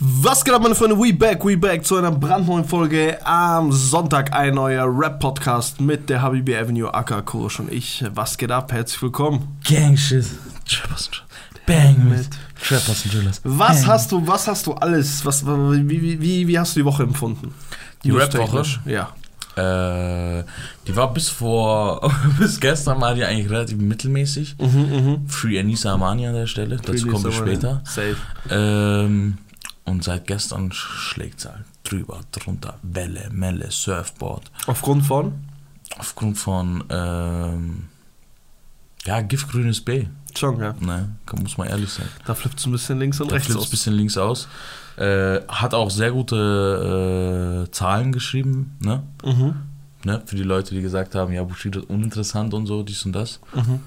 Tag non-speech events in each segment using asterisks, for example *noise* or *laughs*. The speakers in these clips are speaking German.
Was geht ab, meine Freunde? We back, we back zu einer brandneuen Folge am Sonntag. Ein neuer Rap-Podcast mit der Habibi Avenue, Aka Kurosh und ich. Was geht ab? Herzlich willkommen. Gangshit. Trappers Bang mit Trappers and Drillers. Was Bang. hast du, was hast du alles, was, wie, wie, wie, hast du die Woche empfunden? Die Rap-Woche? Ja. Äh, die war bis vor, *laughs* bis gestern war die eigentlich relativ mittelmäßig. Free Anissa Amani an der Stelle, dazu kommen wir später. Safe. Ähm, und seit gestern schlägt es halt drüber, drunter, Welle, Melle, Surfboard. Aufgrund von? Aufgrund von, ähm, ja, giftgrünes B, Schon, ja. ne, muss man ehrlich sein. Da flippt es ein bisschen links und Der rechts flippt ein aus. bisschen links aus. Äh, hat auch sehr gute äh, Zahlen geschrieben, ne? Mhm. ne? Für die Leute, die gesagt haben, ja, Bushido ist uninteressant und so, dies und das. Mhm.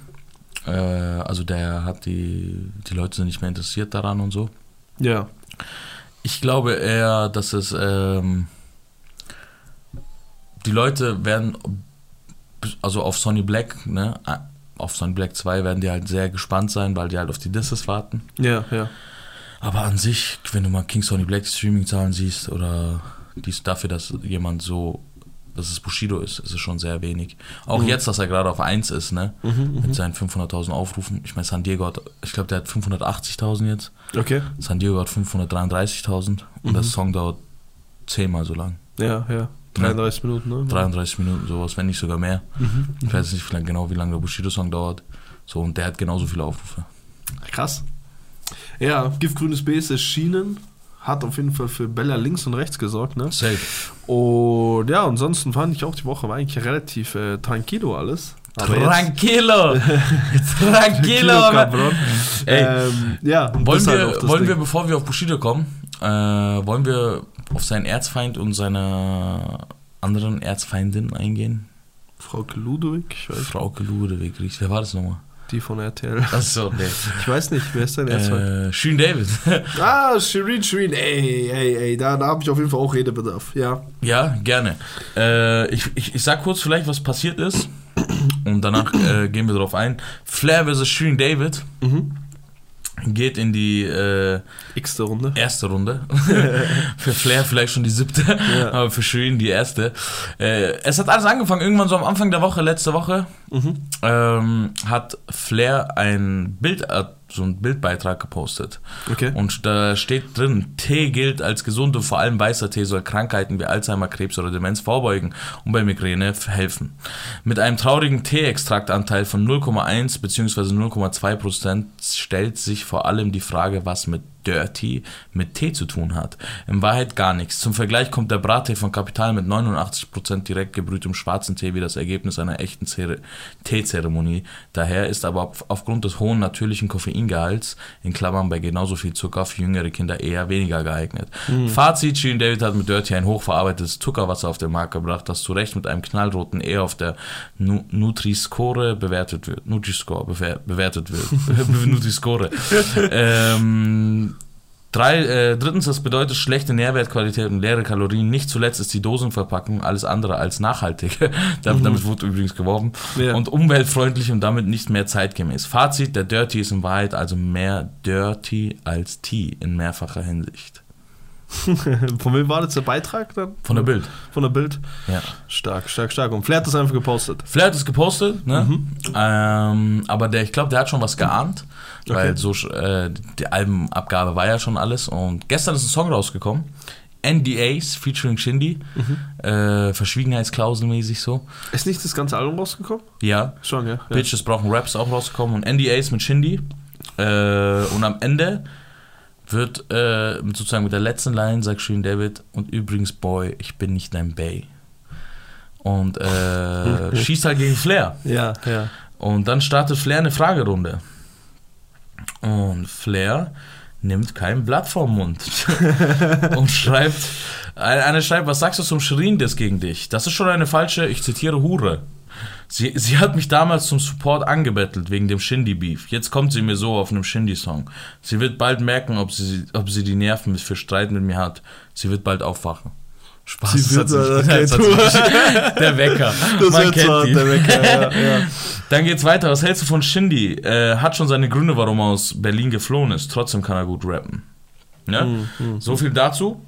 Äh, also der hat die, die Leute sind nicht mehr interessiert daran und so. Ja. Ich glaube eher, dass es ähm, die Leute werden, also auf Sonny Black, ne? Auf Sonny Black 2 werden die halt sehr gespannt sein, weil die halt auf die Disses warten. Ja, ja. Aber an sich, wenn du mal King Sonny Black Streaming-Zahlen siehst oder dies dafür, dass jemand so, dass es Bushido ist, ist es schon sehr wenig. Auch Mhm. jetzt, dass er gerade auf 1 ist, ne? Mhm, Mit seinen 500.000 Aufrufen. Ich meine, San Diego hat, ich glaube, der hat 580.000 jetzt. Okay. San Diego hat 533.000 und Mhm. der Song dauert zehnmal so lang. Ja, ja. 33 Minuten, ne? 33 Minuten, sowas, wenn nicht sogar mehr. Mhm. Ich weiß nicht genau, wie lange der Bushido-Song dauert. So, und der hat genauso viele Aufrufe. Krass. Ja, Giftgrünes B ist erschienen. Hat auf jeden Fall für Bella links und rechts gesorgt, ne? Safe. Und ja, ansonsten fand ich auch die Woche war eigentlich relativ äh, tranquilo alles. Aber jetzt- Tranquilo! *laughs* Tranquilo, Tranquilo! Cabron. Ey, ähm, ja, Wollen, halt auch wir, das wollen Ding. wir, bevor wir auf Bushido kommen, äh, wollen wir auf seinen Erzfeind und seine anderen Erzfeindin eingehen? Frau Ludwig, ich weiß, Frauke Ludewig, wer war das nochmal? Die von RTL. Achso, nee. Ich weiß nicht, wer ist denn jetzt äh, Sheen David. *laughs* Ah, Shirin, Shirin, ey, ey, ey, da, da habe ich auf jeden Fall auch Redebedarf, ja. ja, gerne. Äh, ich, ich, ich sag kurz vielleicht, was passiert ist. Und danach äh, gehen wir darauf ein. Flair vs. Sheen David Mhm. Geht in die äh, X-te Runde. erste Runde. *laughs* *laughs* für Flair vielleicht schon die siebte, Ja. aber für Shirin die erste. Äh, es hat alles angefangen, irgendwann so am Anfang der Woche, letzte Woche, Mhm. ähm, hat Flair ein Bild, so einen Bildbeitrag gepostet. Okay. Und da steht drin, Tee gilt als gesund und vor allem weißer Tee soll Krankheiten wie Alzheimer, Krebs oder Demenz vorbeugen und bei Migräne helfen. Mit einem traurigen Teeextraktanteil von 0,1 bzw. 0,2 Prozent stellt sich vor allem die Frage, was mit Dirty mit Tee zu tun hat. In Wahrheit gar nichts. Zum Vergleich kommt der Brattee von Kapital mit 89% direkt gebrühtem schwarzen Tee wie das Ergebnis einer echten Zere- Teezeremonie. Daher ist aber auf- aufgrund des hohen natürlichen Koffeingehalts, in Klammern bei genauso viel Zucker, für jüngere Kinder eher weniger geeignet. Fazit, Sheen David hat mit Dirty ein hochverarbeitetes Zuckerwasser auf den Markt gebracht, das zu Recht mit einem knallroten E auf der Nu Nutri-Score bewertet wird. Nutri-Score bewer bewertet wird. *laughs* Nutri-Score. *laughs* ähm, Drei, äh, drittens, das bedeutet schlechte Nährwertqualität und leere Kalorien. Nicht zuletzt ist die Dosenverpackung alles andere als nachhaltig. *laughs* damit, damit wurde übrigens geworben. Ja. Und umweltfreundlich und damit nicht mehr zeitgemäß. Fazit, der Dirty ist in Wahrheit also mehr Dirty als Tea in mehrfacher Hinsicht. *laughs* Von wem war das der Beitrag dann? Von der Bild. Von der Bild? Ja. Stark, stark, stark. Und Flair hat das einfach gepostet. Flair hat es gepostet, ne? Mhm. Ähm, aber der, ich glaube, der hat schon was geahnt, Okay. weil so äh, die Albenabgabe war ja schon alles. Und gestern ist ein Song rausgekommen. NDAs featuring Shindy. Mhm. Äh, Verschwiegenheitsklauselmäßig so. Ist nicht das ganze Album rausgekommen? Ja. Schon, ja. ja. Bitches brauchen Raps auch rausgekommen und NDAs mit Shindy. Äh, und am Ende wird äh, sozusagen mit der letzten Line sagt Shirin David und übrigens Boy, ich bin nicht dein Bay. Und äh, *laughs* schießt halt gegen Flair. Ja, ja. Und dann startet Flair eine Fragerunde. Und Flair nimmt kein Blatt vom Mund *laughs* und schreibt, einer schreibt, was sagst du zum Shirin-Diss gegen dich? Das ist schon eine falsche, ich zitiere, Hure. Sie, sie hat mich damals zum Support angebettelt wegen dem Shindy-Beef. Jetzt kommt sie mir so auf einem Shindy-Song. Sie wird bald merken, ob sie, ob sie die Nerven für Streit mit mir hat. Sie wird bald aufwachen. Spaß. Sie das wird hat eine sich- *laughs* das hat *laughs* der Wecker. Das Man kennt zwar der Wecker, ja, ja. *laughs* Dann geht's weiter. Was hältst du von Shindy? Äh, hat schon seine Gründe, warum er aus Berlin geflohen ist. Trotzdem kann er gut rappen. Ja? Mhm, So viel dazu.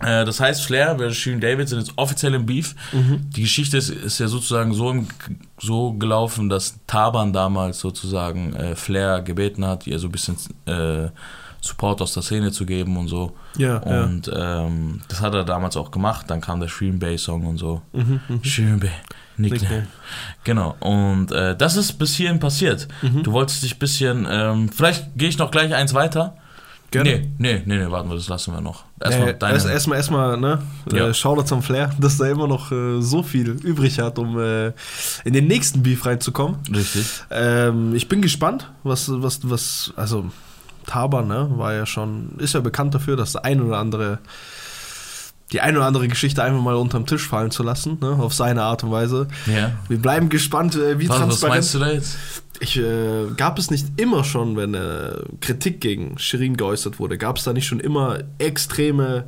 Äh, das heißt, Flair versus Shirin David sind jetzt offiziell im Beef. Mhm. Die Geschichte ist, ist ja sozusagen so, im, so gelaufen, dass Taban damals sozusagen äh, Flair gebeten hat, ihr so ein bisschen äh, Support aus der Szene zu geben und so. Ja, ja. Und ähm, das hat er damals auch gemacht. Dann kam der Shirin Bay Song und so. Mhm, mhm. Shirin Bay. Nickname. Nickname. Genau, und äh, das ist bis hierhin passiert. Mhm. Du wolltest dich ein bisschen, ähm, vielleicht gehe ich noch gleich eins weiter. Gerne. Nee, nee, nee, nee, warten wir, das lassen wir noch. Erstmal Äh, deine. erst- Erstmal, erstmal, ne? Ja. Äh, Shoutout zum Flair, *laughs* dass er immer noch äh, so viel übrig hat, um äh, in den nächsten Beef reinzukommen. Richtig. Ähm, ich bin gespannt, was, was, was, also Taban, ne, war ja schon, ist ja bekannt dafür, dass der ein oder andere, die ein oder andere Geschichte einfach mal unterm Tisch fallen zu lassen, ne, auf seine Art und Weise. Ja. Wir bleiben gespannt, äh, wie Was, was transparent. meinst du da jetzt? Ich, äh, gab es nicht immer schon, wenn äh, Kritik gegen Shirin geäußert wurde, gab es da nicht schon immer extreme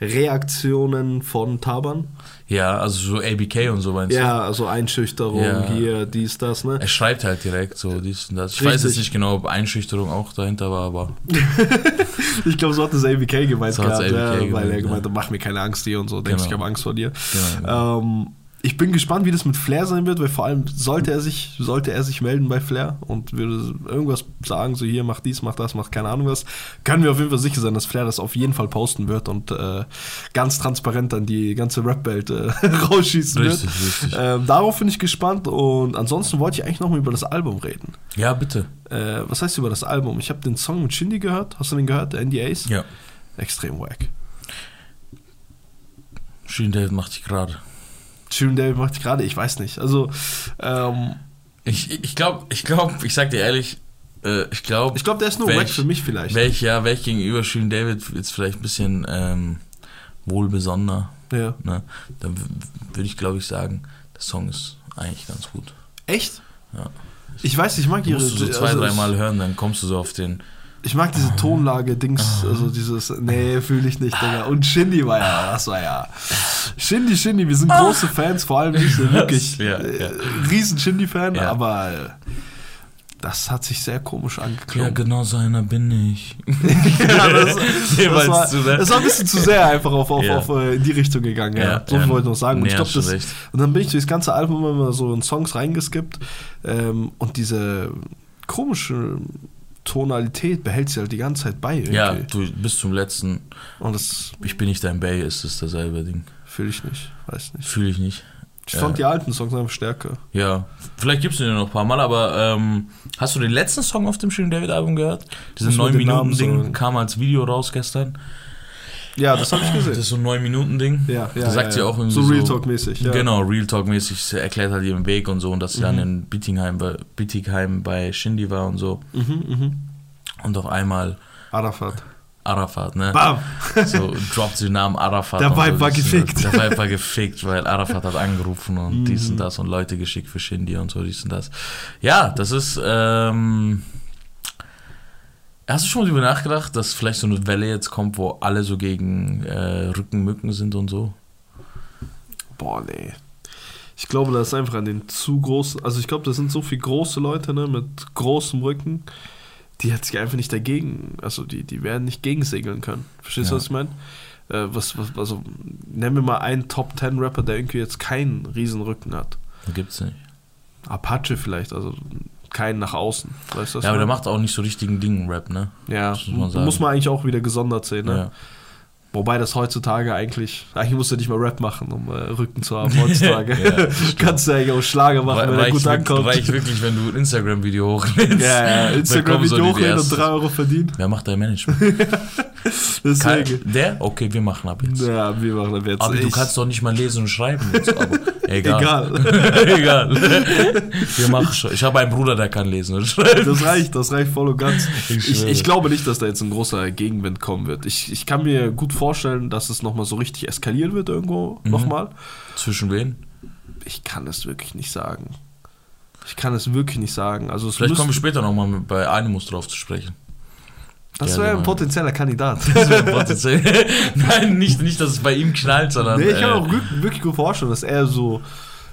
Reaktionen von Taban? Ja, also so ABK und so meinst Ja, also Einschüchterung, Ja. hier, dies, das, ne? du? Er schreibt halt direkt so dies und das. Ich Richtig. weiß jetzt nicht genau, ob Einschüchterung auch dahinter war, aber *laughs* Ich glaube, so hat das ABK gemeint So gehabt, ABK ja, weil gemeint, er gemeint hat, mach mir keine Angst hier und so, denkst, Genau. ich habe Angst vor dir. genau. Ähm, ich bin gespannt, wie das mit Flair sein wird, weil vor allem sollte er sich, sollte er sich melden bei Flair und würde irgendwas sagen, so hier, mach dies, mach das, mach keine Ahnung was, können wir auf jeden Fall sicher sein, dass Flair das auf jeden Fall posten wird und äh, ganz transparent an die ganze Rap-Welt äh, *laughs* rausschießen Richtig, wird. richtig. Ähm, darauf bin ich gespannt und ansonsten wollte ich eigentlich noch mal über das Album reden. ja, bitte. Äh, was heißt über das Album? Ich habe den Song mit Shindy gehört. Hast du den gehört? Der NDAs? Ja. Extrem wack. David macht dich gerade. Shirin David macht gerade, ich weiß nicht. Also, ähm, Ich, ich glaube, ich glaube, ich sag dir ehrlich, äh, ich glaube, ich glaube, der ist nur Welch- wack für mich vielleicht. welch, ja, welch gegenüber Shirin David jetzt vielleicht ein bisschen ähm, wohlbesonnener. Ja. Ne? Dann würde ich, glaube ich, sagen, der Song ist eigentlich ganz gut. Echt? Ja. Ich weiß, ich mag Die ihre. musst du so zwei, also dreimal hören, dann kommst du so auf den. Ich mag diese Tonlage, Dings, also dieses, nee, fühle ich nicht, Digga. Und Shindy war ja, das war ja. Shindy, Shindy, wir sind große Fans, vor allem ich, so *laughs* wirklich. Ja, äh, ja. Riesen Shindy-Fan, Ja. aber äh, das hat sich sehr komisch Ja, angeklungen. genau so einer bin ich. *laughs* *laughs* Ja, das, das, war, ne? das war ein bisschen zu sehr einfach auf, auf, Ja. auf äh, in die Richtung gegangen. Ja. Ja, so viel ja. wollte ich noch sagen. Und, Nee, ich glaub, das, und dann bin ich durchs ganze Album immer so in Songs reingeskippt ähm, und diese komische Tonalität behält sie halt die ganze Zeit bei. Irgendwie. Ja, du bis zum letzten. Und das Ich bin nicht dein Bay, ist es dasselbe Ding. fühle ich nicht. Weiß nicht. Fühle ich nicht. Ich Ja. fand die alten Songs einfach stärker. Ja, vielleicht gibst du den noch ein paar Mal, aber ähm, hast du den letzten Song auf dem Shirin David Album gehört? Dieses Muss mir den 9-Minuten-Ding Namen kam als Video raus gestern. Ja, das habe ich Das gesehen. ist so ein 9-Minuten-Ding. Ja, ja, Da sagt ja, sie ja. auch irgendwie So so. Real Talk-mäßig, ja. Genau, Real Talk-mäßig. Sie erklärt halt ihren Weg und so und dass sie dann in Bittingheim, bei- Bittigheim bei Shindy war und so. Mhm, mhm. Und auf einmal Arafat. Arafat, ne? Bam! *laughs* So droppt sie den Namen Arafat. Der Vibe so, war gefickt. das. Der Vibe war gefickt, weil Arafat hat angerufen und dies Mhm. und das und Leute geschickt für Shindy und so, dies und das. Ja, das ist, ähm, Hast du schon mal darüber nachgedacht, dass vielleicht so eine Welle jetzt kommt, wo alle so gegen äh, Rückenmücken sind und so? Boah, nee. Ich glaube, das ist einfach an den zu großen. Also, ich glaube, das sind so viele große Leute, ne, mit großem Rücken, die hat sich einfach nicht dagegen. Also, die, die werden nicht gegensegeln können. Verstehst du, Ja. was ich meine? Äh, was, was, also, nennen wir mal einen Top 10 Rapper, der irgendwie jetzt keinen riesen Rücken hat. Gibt's nicht. Apache vielleicht, also keinen nach außen. Weißt du, Ja, aber der macht auch nicht so richtigen Dingen Rap, ne? Ja, muss man muss sagen. man, eigentlich auch wieder gesondert sehen, ne? Ja. Wobei das heutzutage eigentlich, eigentlich musst du nicht mal Rap machen, um äh, Rücken zu haben *laughs* heutzutage. Ja. *laughs* Kannst du eigentlich auch Schlager machen, wenn er gut wirklich, ankommt. reicht wirklich, wenn du ein Instagram-Video hochlädst. Ja, ja, Instagram-Video so die hochladen und ersten- 3 Euro verdienen. Wer macht dein Management? Kann, *laughs* Deswegen. der? Okay, wir machen ab jetzt. Ja, wir machen das jetzt. Aber du Ich- kannst doch nicht mal lesen und schreiben. Jetzt, aber egal. Egal. egal. Wir machen schon. Ich habe einen Bruder, der kann lesen und schreiben. Das reicht, das reicht voll und ganz. Ich Ich, ich glaube nicht, dass da jetzt ein großer Gegenwind kommen wird. Ich, ich kann mir gut vorstellen, dass es nochmal so richtig eskalieren wird irgendwo Mhm. nochmal. Zwischen wen? Ich kann es wirklich nicht sagen. Ich kann es wirklich nicht sagen. Also es Vielleicht kommen wir später nochmal bei Animus drauf zu sprechen. Das wäre *laughs* ein potenzieller Kandidat. Das wär potenziell- Nein, nicht, nicht, dass es bei ihm knallt, sondern. Nee, ich kann äh, auch wirklich, wirklich gut vorstellen, dass er so,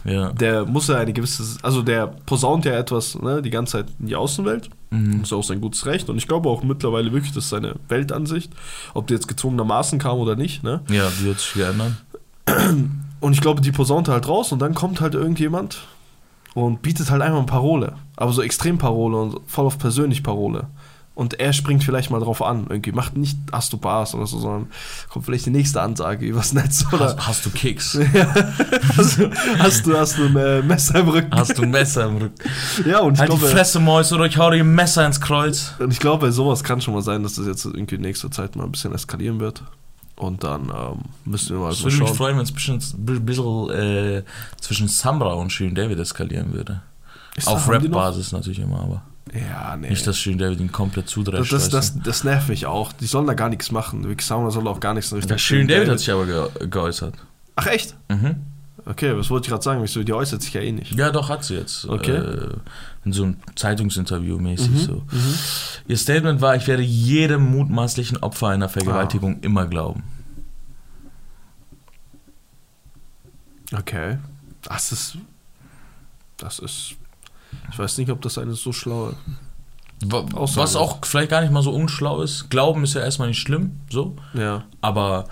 ja. der muss ja eine gewisse, also der posaunt ja etwas ne, die ganze Zeit in die Außenwelt. Mhm. Das ist auch sein gutes Recht. Und ich glaube auch mittlerweile wirklich, das ist seine Weltansicht. Ob die jetzt gezwungenermaßen kam oder nicht. Ne? ja, die wird sich geändert. Und ich glaube, die posaunte halt raus und dann kommt halt irgendjemand und bietet halt einmal eine Parole. Aber so extrem Parole und voll auf persönlich Parole. Und er springt vielleicht mal drauf an. Irgendwie macht nicht hast du Bars oder so, sondern kommt vielleicht die nächste Ansage übers Netz. Oder Hast, hast du Kicks? *laughs* hast, du, hast du hast du ein äh, Messer im Rücken. Hast du ein Messer im Rücken? ja, und ich Halt die glaube, Fresse, Mäus, oder ich hau dir ein Messer ins Kreuz. und ich glaube, bei sowas kann schon mal sein, dass das jetzt irgendwie in nächster Zeit mal ein bisschen eskalieren wird. Und dann ähm, müssen wir mal Es so würde mich schauen. freuen, wenn es ein bisschen, bisschen äh, zwischen Samra und Shirin David eskalieren würde. Ist Auf die Rap-Basis natürlich immer, aber Ja, nee. nicht, dass Shirin David ihn komplett Das, zudrescht. das, das, du. das nervt mich auch. Die sollen da gar nichts machen. Vicky Sauna soll auch gar nichts in Richtung Der Shirin David hat sich aber ge geäußert. Ach echt? Mhm. Okay, was wollte ich gerade sagen? Wieso, die äußert sich ja eh nicht. Ja, doch, hat sie jetzt. Okay. Äh, in so einem Zeitungsinterview mäßig Mhm, so. Ihr Statement war, ich werde jedem mutmaßlichen Opfer einer Vergewaltigung Ah. immer glauben. Okay. Das ist. Das ist. Ich weiß nicht, ob das eine so schlaue. Aussage Was ist. auch vielleicht gar nicht mal so unschlau ist. Glauben ist ja erstmal nicht schlimm, so. Ja. Aber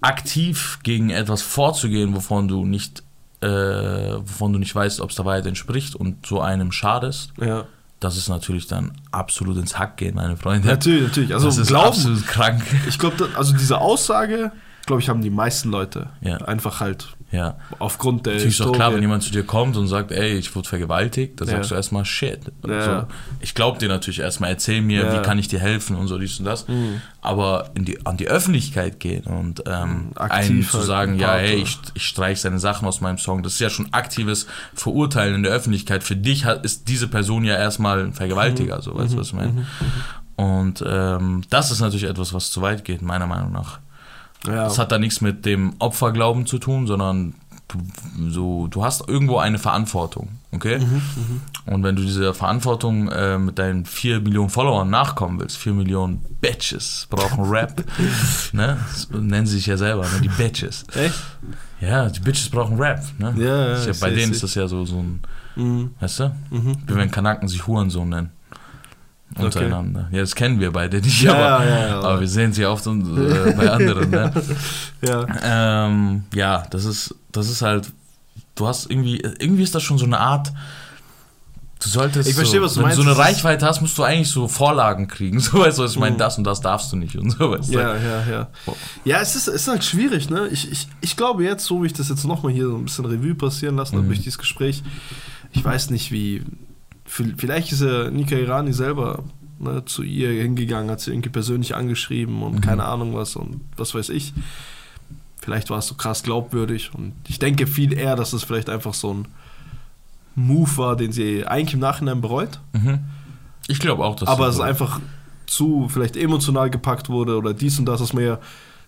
aktiv gegen etwas vorzugehen, wovon du nicht, äh, wovon du nicht weißt, ob es der Wahrheit entspricht und so einem schadest, Ja. das ist natürlich dann absolut ins Hack gehen, meine Freunde. Natürlich, natürlich. Also das ist glauben. absolut krank. Ich glaube, also diese Aussage, glaube ich, haben die meisten Leute Ja. einfach halt Ja. aufgrund der Natürlich ist doch klar, wenn jemand zu dir kommt und sagt, ey, ich wurde vergewaltigt, dann Ja. sagst du erstmal shit. Ja, so, ich glaube dir natürlich erstmal, erzähl mir, Ja. wie kann ich dir helfen und so dies und das. Mhm. Aber in die, an die Öffentlichkeit gehen und ähm, einen zu halt sagen, ja, oder? ich, ich streich seine Sachen aus meinem Song, das ist ja schon aktives Verurteilen in der Öffentlichkeit. Für dich hat, ist diese Person ja erstmal ein Vergewaltiger, Mhm. so weißt du, was ich meine? Und ähm, das ist natürlich etwas, was zu weit geht, meiner Meinung nach. Ja. Das hat da nichts mit dem Opferglauben zu tun, sondern du, so, du hast irgendwo eine Verantwortung, okay? Mhm, Und wenn du dieser Verantwortung äh, mit deinen 4 Millionen Followern nachkommen willst, 4 Millionen Bitches brauchen Rap, *laughs* ne? So nennen sie sich ja selber, ne? die Bitches. Echt? Ja, die Bitches brauchen Rap, ne? Ja, ja, ja bei denen ist das ja so, so ein, Mhm. weißt du? Mhm. Wie wenn Kanaken sich Hurensohn nennen. Okay. Untereinander. Ja, das kennen wir beide nicht, Ja, aber, ja, ja, aber wir sehen sie oft und, äh, bei anderen, ne? *laughs* Ja. Ähm, ja, das ist, das ist halt, du hast irgendwie, irgendwie ist das schon so eine Art, du solltest, Ich verstehe, so, was du wenn meinst, du so eine Reichweite hast, musst du eigentlich so Vorlagen kriegen, *laughs* so weißt du, was ich meine, Mhm. das und das darfst du nicht und so, weißt du. Ja, ja, ja. Ja, es ist, ist halt schwierig, ne? Ich, ich, ich glaube jetzt, so wie ich das jetzt nochmal hier so ein bisschen Revue passieren lassen habe Mhm. durch dieses Gespräch, ich weiß nicht, wie. Vi- Vielleicht ist ja Nika Irani selber ne, zu ihr hingegangen, hat sie irgendwie persönlich angeschrieben und Mhm. keine Ahnung was und was weiß ich. Vielleicht war es so krass glaubwürdig und ich denke viel eher, dass es vielleicht einfach so ein Move war, den sie eigentlich im Nachhinein bereut. Mhm. Ich glaube auch, dass aber es einfach zu vielleicht emotional gepackt wurde oder dies und das, dass man ja,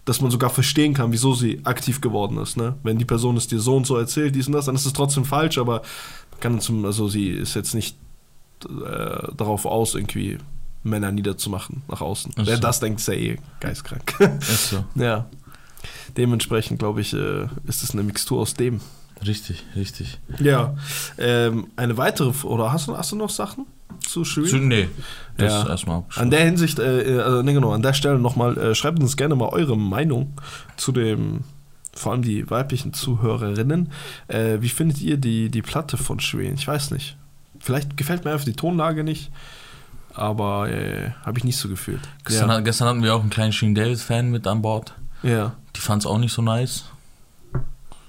dass man sogar verstehen kann, wieso sie aktiv geworden ist. Ne? Wenn die Person es dir so und so erzählt, dies und das, dann ist es trotzdem falsch, aber man kann zum, also sie ist jetzt nicht äh, darauf aus, irgendwie Männer niederzumachen nach außen. Ist Wer so. das denkt, ist ja eh geistkrank. Ist so. *laughs* ja. Dementsprechend, glaube ich, äh, ist es eine Mixtur aus dem. Richtig, richtig. Ja. Ähm, eine weitere, oder hast du, hast du noch Sachen zu Shirin? Zu, nee, das Ja. ist erstmal An der Hinsicht, äh, also, nee, genau, an der Stelle nochmal, äh, schreibt uns gerne mal eure Meinung zu dem, vor allem die weiblichen Zuhörerinnen. Äh, wie findet ihr die, die Platte von Schweden? Ich weiß nicht. Vielleicht gefällt mir einfach die Tonlage nicht, aber äh, habe ich nicht so gefühlt. Gestern, ja. gestern hatten wir auch einen kleinen Sheen Davis-Fan mit an Bord. ja. Die fand es auch nicht so nice.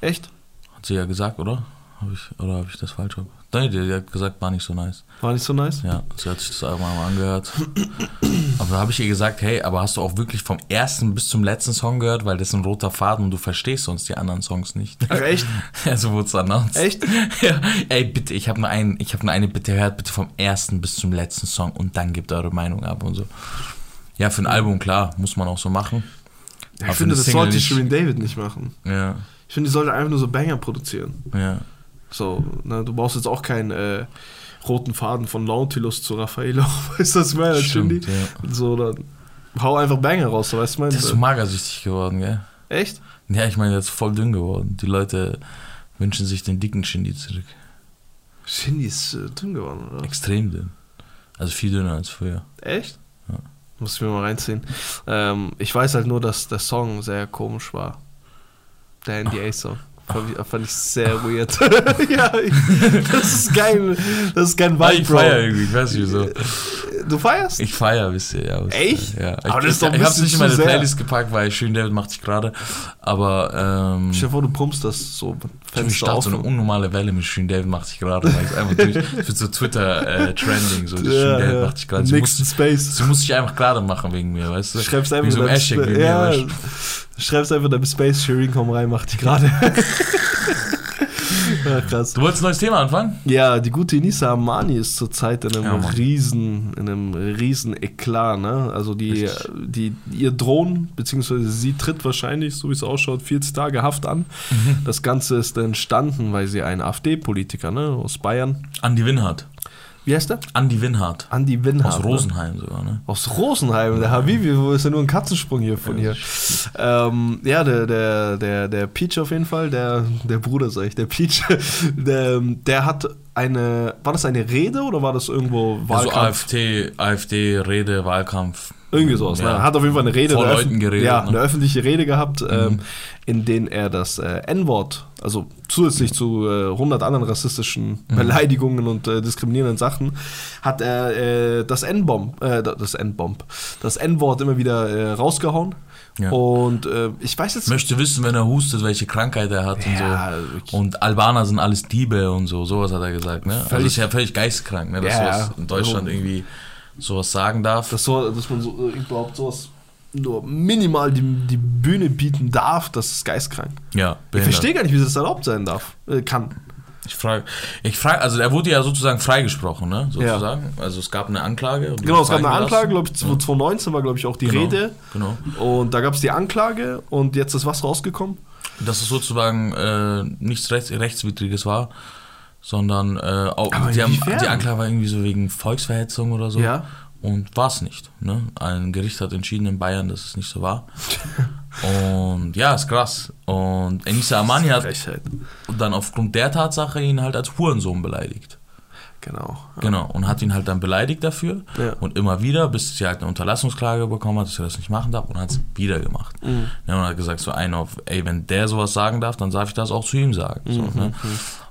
Echt? Hat sie ja gesagt, oder? Hab ich, oder habe ich das falsch gemacht? Nein, die, die hat gesagt, war nicht so nice. War nicht so nice? Ja, sie hat sich das auch mal angehört. *coughs* aber da habe ich ihr gesagt, hey, aber hast du auch wirklich vom ersten bis zum letzten Song gehört? Weil das ist ein roter Faden und du verstehst sonst die anderen Songs nicht. Ach, echt? *laughs* ja, so wurde es announced. Echt? *laughs* Ja. Ey, bitte, ich habe nur einen, ich habe nur eine Bitte hört, bitte vom ersten bis zum letzten Song und dann gebt eure Meinung ab und so. Ja, für ein Album, klar, muss man auch so machen. Ja, ich finde, das Single sollte. Shirin David nicht machen. Ja, Ich finde, die sollte einfach nur so Banger produzieren. ja. So, ne, du brauchst jetzt auch kein äh, roten Faden von Nautilus zu Raffaello. *laughs* Weißt du, was ich meine? Stimmt, ja. So, dann hau einfach Banger raus, so, weißt du, Der ist so magersüchtig geworden, gell? Echt? Ja, ich meine, der ist voll dünn geworden. Die Leute wünschen sich den dicken Shindy zurück. Shindy ist äh, dünn geworden, oder? Extrem dünn. Also viel dünner als früher. Echt? Ja. Muss ich mir mal reinziehen. Ähm, ich weiß halt nur, dass der Song sehr komisch war. Der NDA-Song. Fand ich, fand ich sehr *laughs* weird. *laughs* ja, ich, das ist geil. Das ist kein Vibe, ich Bro. irgendwie, ich weiß nicht wieso. Du feierst? Ich feier, wisst ihr, ja. was- Echt? Ja. Aber ich, das ist doch ein ich, ich hab's nicht in meine. Playlist gepackt, weil schön David macht sich gerade. Aber ähm, Stell dir vor, du pumpst das so ich Fenster starte auf. so eine unnormale Welle mit Schön David macht sich gerade, weil es einfach durch, *laughs* es wird so Twitter äh, so Schön ja, David ja. macht sich gerade. Sie muss, Nächsten Space. sie muss sich einfach gerade machen wegen mir, weißt du? Schreibst Wegen einfach so einem Hashtag wegen mir, ja, weißt du? Schreibst einfach deinem Space Sharing, komm rein, mach dich gerade. *laughs* *laughs* ja, krass. Du wolltest ein neues Thema anfangen? Ja, die gute Inisa Amani ist zurzeit in einem Ja, riesen, in einem riesen Eklat, ne? Also die, Richtig. die, ihr drohen, beziehungsweise sie tritt wahrscheinlich, so wie es ausschaut, 40 Tage Haft an. Mhm. Das Ganze ist entstanden, weil sie ein AfD-Politiker, ne, aus Bayern. Andi Winhardt. Wie heißt der? Andi Winhardt. Andi Winhardt. Aus ne? Rosenheim sogar, ne? Aus Rosenheim, der Habibi, wo ist ja nur ein Katzensprung hier von hier. Ähm, ja, der, der, der, der Peach auf jeden Fall, der, der Bruder, sag ich, der Peach, *laughs* der, der hat eine, war das eine Rede oder war das irgendwo Also Wahlkampf? AfD, AfD, Rede, Wahlkampf. Irgendwie sowas. Ja. Ne? Hat auf jeden Fall eine Rede. Vor Leuten geredet, Ja, ne? Mhm. eine öffentliche Rede gehabt, ähm, in denen er das äh, N-Wort, also zusätzlich zu äh, 100 anderen rassistischen Mhm. Beleidigungen und äh, diskriminierenden Sachen, hat er äh, das N-Bomb, äh, das N-Bomb, das N-Wort immer wieder äh, rausgehauen. Ja. Und äh, ich weiß jetzt Möchte wissen, wenn er hustet, welche Krankheit er hat Ja, und so. Und Albaner sind alles Diebe und so, sowas hat er gesagt, ne? also Völlig- ist ja völlig geistkrank, ne? Dass Ja, sowas in Deutschland also- irgendwie sowas sagen darf. dass, so, dass man so äh, überhaupt sowas nur minimal die, die Bühne bieten darf, das ist geistkrank. ja, Ich behindert. verstehe gar nicht, wie das erlaubt sein darf, äh, kann. Ich frage, ich frage, also er wurde ja sozusagen freigesprochen, ne? Sozusagen. Also es gab eine Anklage. Genau, es gab eine. Anklage, glaube ich, 2019 war, glaube ich, auch die Genau, Rede. Genau. Und da gab es die Anklage und jetzt ist was rausgekommen? Dass es sozusagen äh, nichts Rechts, Rechtswidriges war, sondern äh, auch, die, haben, die Anklage war irgendwie so wegen Volksverhetzung oder so. Ja. Und war es nicht. Ne? Ein Gericht hat entschieden in Bayern, dass es nicht so war. *laughs* und ja, ist krass. Und Enisa Amani hat dann aufgrund der Tatsache ihn halt als Hurensohn beleidigt. Genau. Genau, und hat ihn halt dann beleidigt dafür Ja. und immer wieder, bis sie halt eine Unterlassungsklage bekommen hat, dass er das nicht machen darf und hat es wieder gemacht. Mhm. Ja, und hat gesagt so ein auf, ey, wenn der sowas sagen darf, dann darf ich das auch zu ihm sagen. So, Mhm, ne?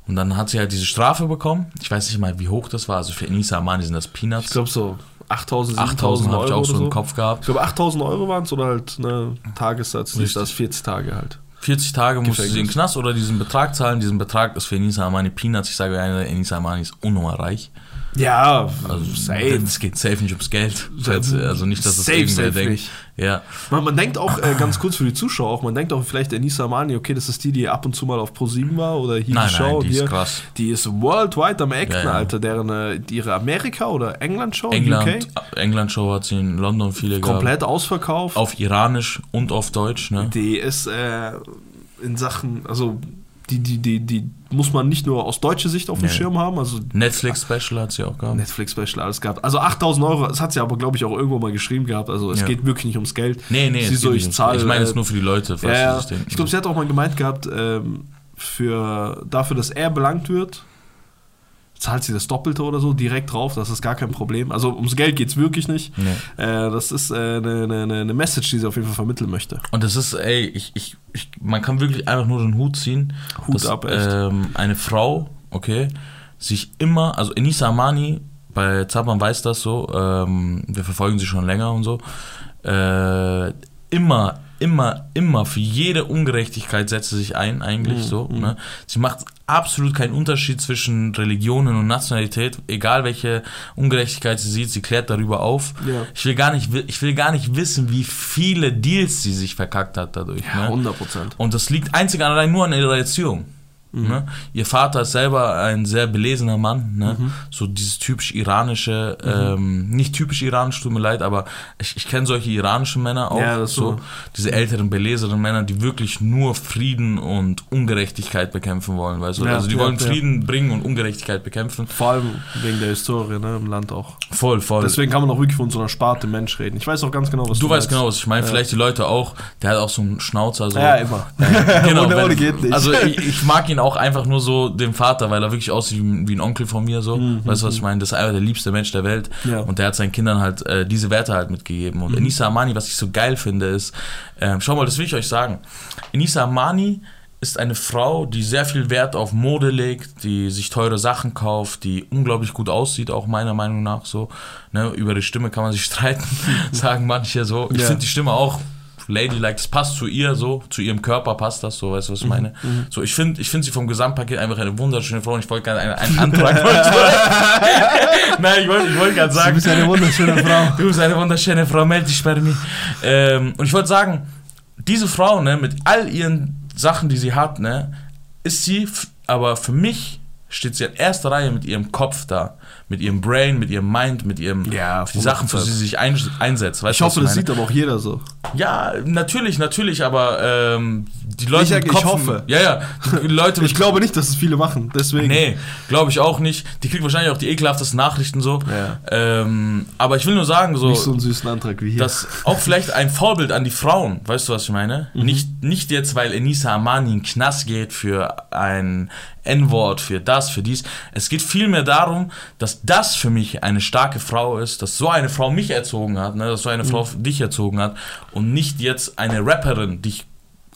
Und dann hat sie halt diese Strafe bekommen. Ich weiß nicht mal, wie hoch das war. Also für Enisa Amani sind das Ich Peanuts. glaube so 8000, 8000 habe ich auch Euro so im Kopf Ich gehabt. glaube 8000 Euro waren es oder halt ne, Tagessatz, nicht Richtig. das 40 Tage halt. 40 Tage musste sie in den. Knast oder diesen Betrag zahlen. Diesen Betrag ist für Enisa Amani Peanuts. Ich sage einer, Enisa Amani ist unnummer reich. Ja, Also safe. es geht safe nicht ums Geld. Also nicht, dass das Safe, irgendwer safe denkt. nicht. Ja, Man, man denkt auch, äh, ganz kurz für die Zuschauer auch, man denkt auch vielleicht Enisa Amani, okay, das ist die, die ab und zu mal auf Pro7 war oder hier Nein, die Show. nein, die ist hier. krass. Die ist worldwide am Acten, Ja, ja. Alter. Deren, äh, ihre Amerika- oder England-Show, England, UK, England Show hat sie in London viele komplett ausverkauft. gehabt. Auf Iranisch und auf Deutsch, ne? Die ist äh, in Sachen, also die, die, die, die muss man nicht nur aus deutscher Sicht auf dem Nee. Schirm haben, also Netflix Special hat sie auch gehabt. Netflix-Special alles gehabt. Also 8000 Euro, das hat sie aber, glaube ich, auch irgendwo mal geschrieben gehabt. Also es Ja. geht wirklich nicht ums Geld. Nee, nee, sie es so, geht ich nicht. zahle. ich meine äh, es nur für die Leute, falls ja, ja. Ich glaube, sie hat auch mal gemeint gehabt, ähm, für, dafür, dass er belangt wird, zahlt sie das Doppelte oder so direkt drauf. Das ist gar kein Problem. Also ums Geld geht es wirklich nicht. Nee. Äh, das ist äh, eine, eine, eine Message, die sie auf jeden Fall vermitteln möchte. Und das ist, ey, ich, ich, ich, man kann wirklich einfach nur den Hut ziehen, Hut dass ab, echt. ähm, eine Frau, okay, sich immer, also Enisa Amani, bei Zaban weiß das so, ähm, wir verfolgen sie schon länger und so, äh, immer, immer, immer für jede Ungerechtigkeit setzt sie sich ein, eigentlich Mhm, so. Ne? Sie macht absolut keinen Unterschied zwischen Religionen und Nationalität, egal welche Ungerechtigkeit sie sieht, sie klärt darüber auf. Ja. Ich will gar nicht, ich will gar nicht wissen, wie viele Deals sie sich verkackt hat dadurch. Ja, ne? 100 Prozent. Und das liegt einzig und allein nur an ihrer Erziehung. Mhm. Ne? Ihr Vater ist selber ein sehr belesener Mann, ne? Mhm. so dieses typisch iranische, mhm. ähm, nicht typisch iranisch, tut mir leid, aber ich, ich kenne solche iranischen Männer auch, ja, so, so, diese älteren, belesenen Männer, die wirklich nur Frieden und Ungerechtigkeit bekämpfen wollen, weißt du? Ja, also die ja, wollen Frieden bringen und Ungerechtigkeit bekämpfen. Vor allem wegen der Historie ne, im Land auch. Voll, voll. Deswegen kann man auch wirklich von so einer Sparte Mensch reden. Ich weiß auch ganz genau, was du, du weißt. Du weißt genau, was ich meine. Vielleicht die Leute auch, der hat auch so einen Schnauzer. So. Ja, immer. *laughs* genau, ohne geht nicht. Also ich, ich mag ihn auch einfach nur so, den Vater, weil er wirklich aussieht wie, wie ein Onkel von mir, so. Mhm. Weißt du, was ich meine? Das ist einfach der liebste Mensch der Welt. Ja. Und der hat seinen Kindern halt äh, diese Werte halt mitgegeben. Und mhm. Enisa Amani, was ich so geil finde, ist, äh, schau mal, das will ich euch sagen. Enisa Amani ist eine Frau, die sehr viel Wert auf Mode legt, die sich teure Sachen kauft, die unglaublich gut aussieht, auch meiner Meinung nach so. Ne, über die Stimme kann man sich *laughs* streiten, *laughs* sagen manche so. Ich ja. finde die Stimme auch ladylike, das passt zu ihr so, zu ihrem Körper passt das so, weißt du, was ich mhm, meine? Mhm. So, ich finde ich find sie vom Gesamtpaket einfach eine wunderschöne Frau und ich wollte gerade einen, einen Antrag. *laughs* Nein, ich wollte ich wollt gerade sagen. *laughs* Du bist eine wunderschöne Frau. Du bist eine wunderschöne Frau, melde dich bei mir. Ähm, und ich wollte sagen, diese Frau, ne, mit all ihren Sachen, die sie hat, ne, ist sie, aber für mich steht sie in erster Reihe mit ihrem Kopf da mit ihrem Brain, mit ihrem Mind, mit ihrem ja, die Sachen, für die sie sich ein, einsetzt. Weißt ich hoffe, das sieht aber auch jeder so. Ja, natürlich, natürlich, aber ähm, die Leute ich, ich hoffe. Ja, ja, die Leute. ich glaube nicht, dass es viele machen, deswegen. Nee, glaube ich auch nicht. Die kriegen wahrscheinlich auch die ekelhaftesten Nachrichten so. Ja. Ähm, aber ich will nur sagen, so. Nicht so einen süßen Antrag wie hier. Dass auch vielleicht ein Vorbild an die Frauen, weißt du, was ich meine? Mhm. Nicht, nicht jetzt, weil Enisa Amani in Knast geht für ein N-Wort, für das, für dies. Es geht vielmehr darum, dass das für mich eine starke Frau ist, dass so eine Frau mich erzogen hat, ne, dass so eine Frau mhm. dich erzogen hat und nicht jetzt eine Rapperin dich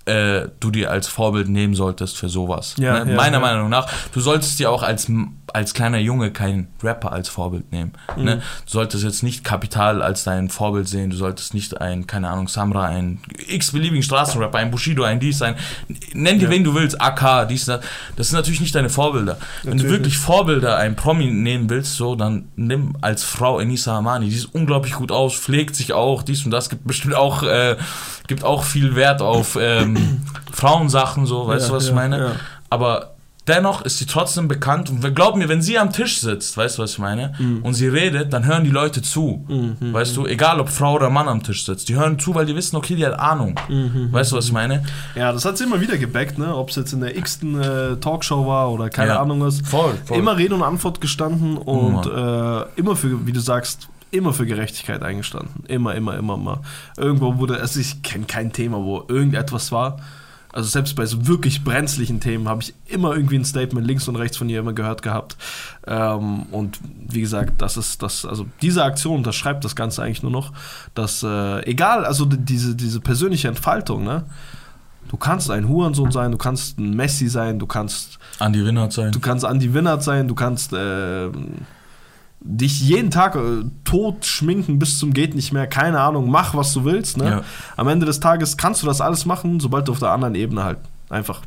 äh, du dir als Vorbild nehmen solltest für sowas. Ja, ne? ja, Meiner ja. Meinung nach, du solltest dir auch als, als kleiner Junge keinen Rapper als Vorbild nehmen. Mhm. Ne? Du solltest jetzt nicht Kapital als dein Vorbild sehen, du solltest nicht ein, keine Ahnung, Samra, ein x-beliebigen Straßenrapper, ein Bushido, ein dies, ein, nenn dir wen du willst, AK, dies, das. Das sind natürlich nicht deine Vorbilder. Natürlich. Wenn du wirklich Vorbilder, ein Promi nehmen willst, so, dann nimm als Frau Enisa Amani, die sieht unglaublich gut aus, pflegt sich auch, dies und das, gibt bestimmt auch, äh, gibt auch viel Wert auf ähm, *clears throat* Frauensachen, so, weißt ja, du, was ja, ich meine? Ja. Aber dennoch ist sie trotzdem bekannt und glaub mir, wenn sie am Tisch sitzt, weißt du, was ich meine? Mhm. Und sie redet, dann hören die Leute zu. Mhm. Weißt du, egal ob Frau oder Mann am Tisch sitzt, die hören zu, weil die wissen, okay, die hat Ahnung. Mhm. Weißt du, was ich meine? Ja, das hat sie immer wieder gebackt, ne? Ob es jetzt in der x-ten äh, Talkshow war oder keine ja. Ahnung was. Voll, voll. Immer Rede und Antwort gestanden und äh, immer für, wie du sagst, immer für Gerechtigkeit eingestanden. Immer, immer, immer, immer. Irgendwo wurde, also ich kenne kein Thema, wo irgendetwas war. Also selbst bei so wirklich brenzlichen Themen habe ich immer irgendwie ein Statement links und rechts von ihr immer gehört gehabt. Ähm, und wie gesagt, das ist das, also diese Aktion, das schreibt das Ganze eigentlich nur noch, dass äh, egal, also diese, diese persönliche Entfaltung, ne? Du kannst ein Hurensohn sein, du kannst ein Messi sein, du kannst Andy Winnert sein. Du kannst Andy Winnert sein, du kannst äh, dich jeden Tag äh, tot schminken bis zum geht nicht mehr, keine Ahnung, mach was du willst. Ne? Ja. Am Ende des Tages kannst du das alles machen, sobald du auf der anderen Ebene halt einfach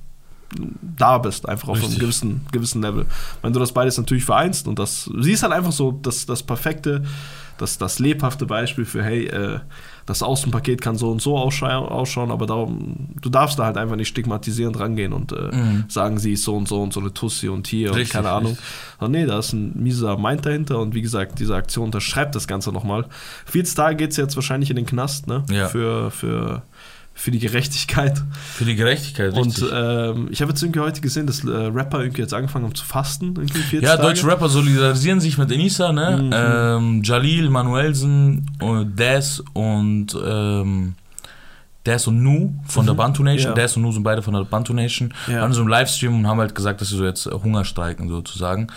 da bist, einfach auf Richtig. einem gewissen, gewissen Level. Wenn du das beides natürlich vereinst und das, sie ist halt einfach so das, das perfekte, das, das lebhafte Beispiel für, hey, äh, das Außenpaket kann so und so ausschauen, aber darum, du darfst da halt einfach nicht stigmatisierend rangehen und äh, mhm. sagen, sie ist so und so und so eine Tussi und hier richtig, und keine Ahnung. Aber nee, da ist ein mieser Mind dahinter und wie gesagt, diese Aktion unterschreibt das Ganze nochmal. 14 Tage geht es jetzt wahrscheinlich in den Knast, ne? Ja. Für, für für die Gerechtigkeit. Für die Gerechtigkeit, richtig. Und ähm, ich habe jetzt irgendwie heute gesehen, dass äh, Rapper irgendwie jetzt angefangen haben zu fasten. Ja, Tage. deutsche Rapper solidarisieren sich mit Enisa, ne? Mhm. Ähm, Jalil, Manuelsen, Des und ähm, Des und Nu von mhm. der Bantu Nation. Ja. Des und Nu sind beide von der Bantu Nation. Ja. Waren so im Livestream und haben halt gesagt, dass sie so jetzt Hunger streiken sozusagen.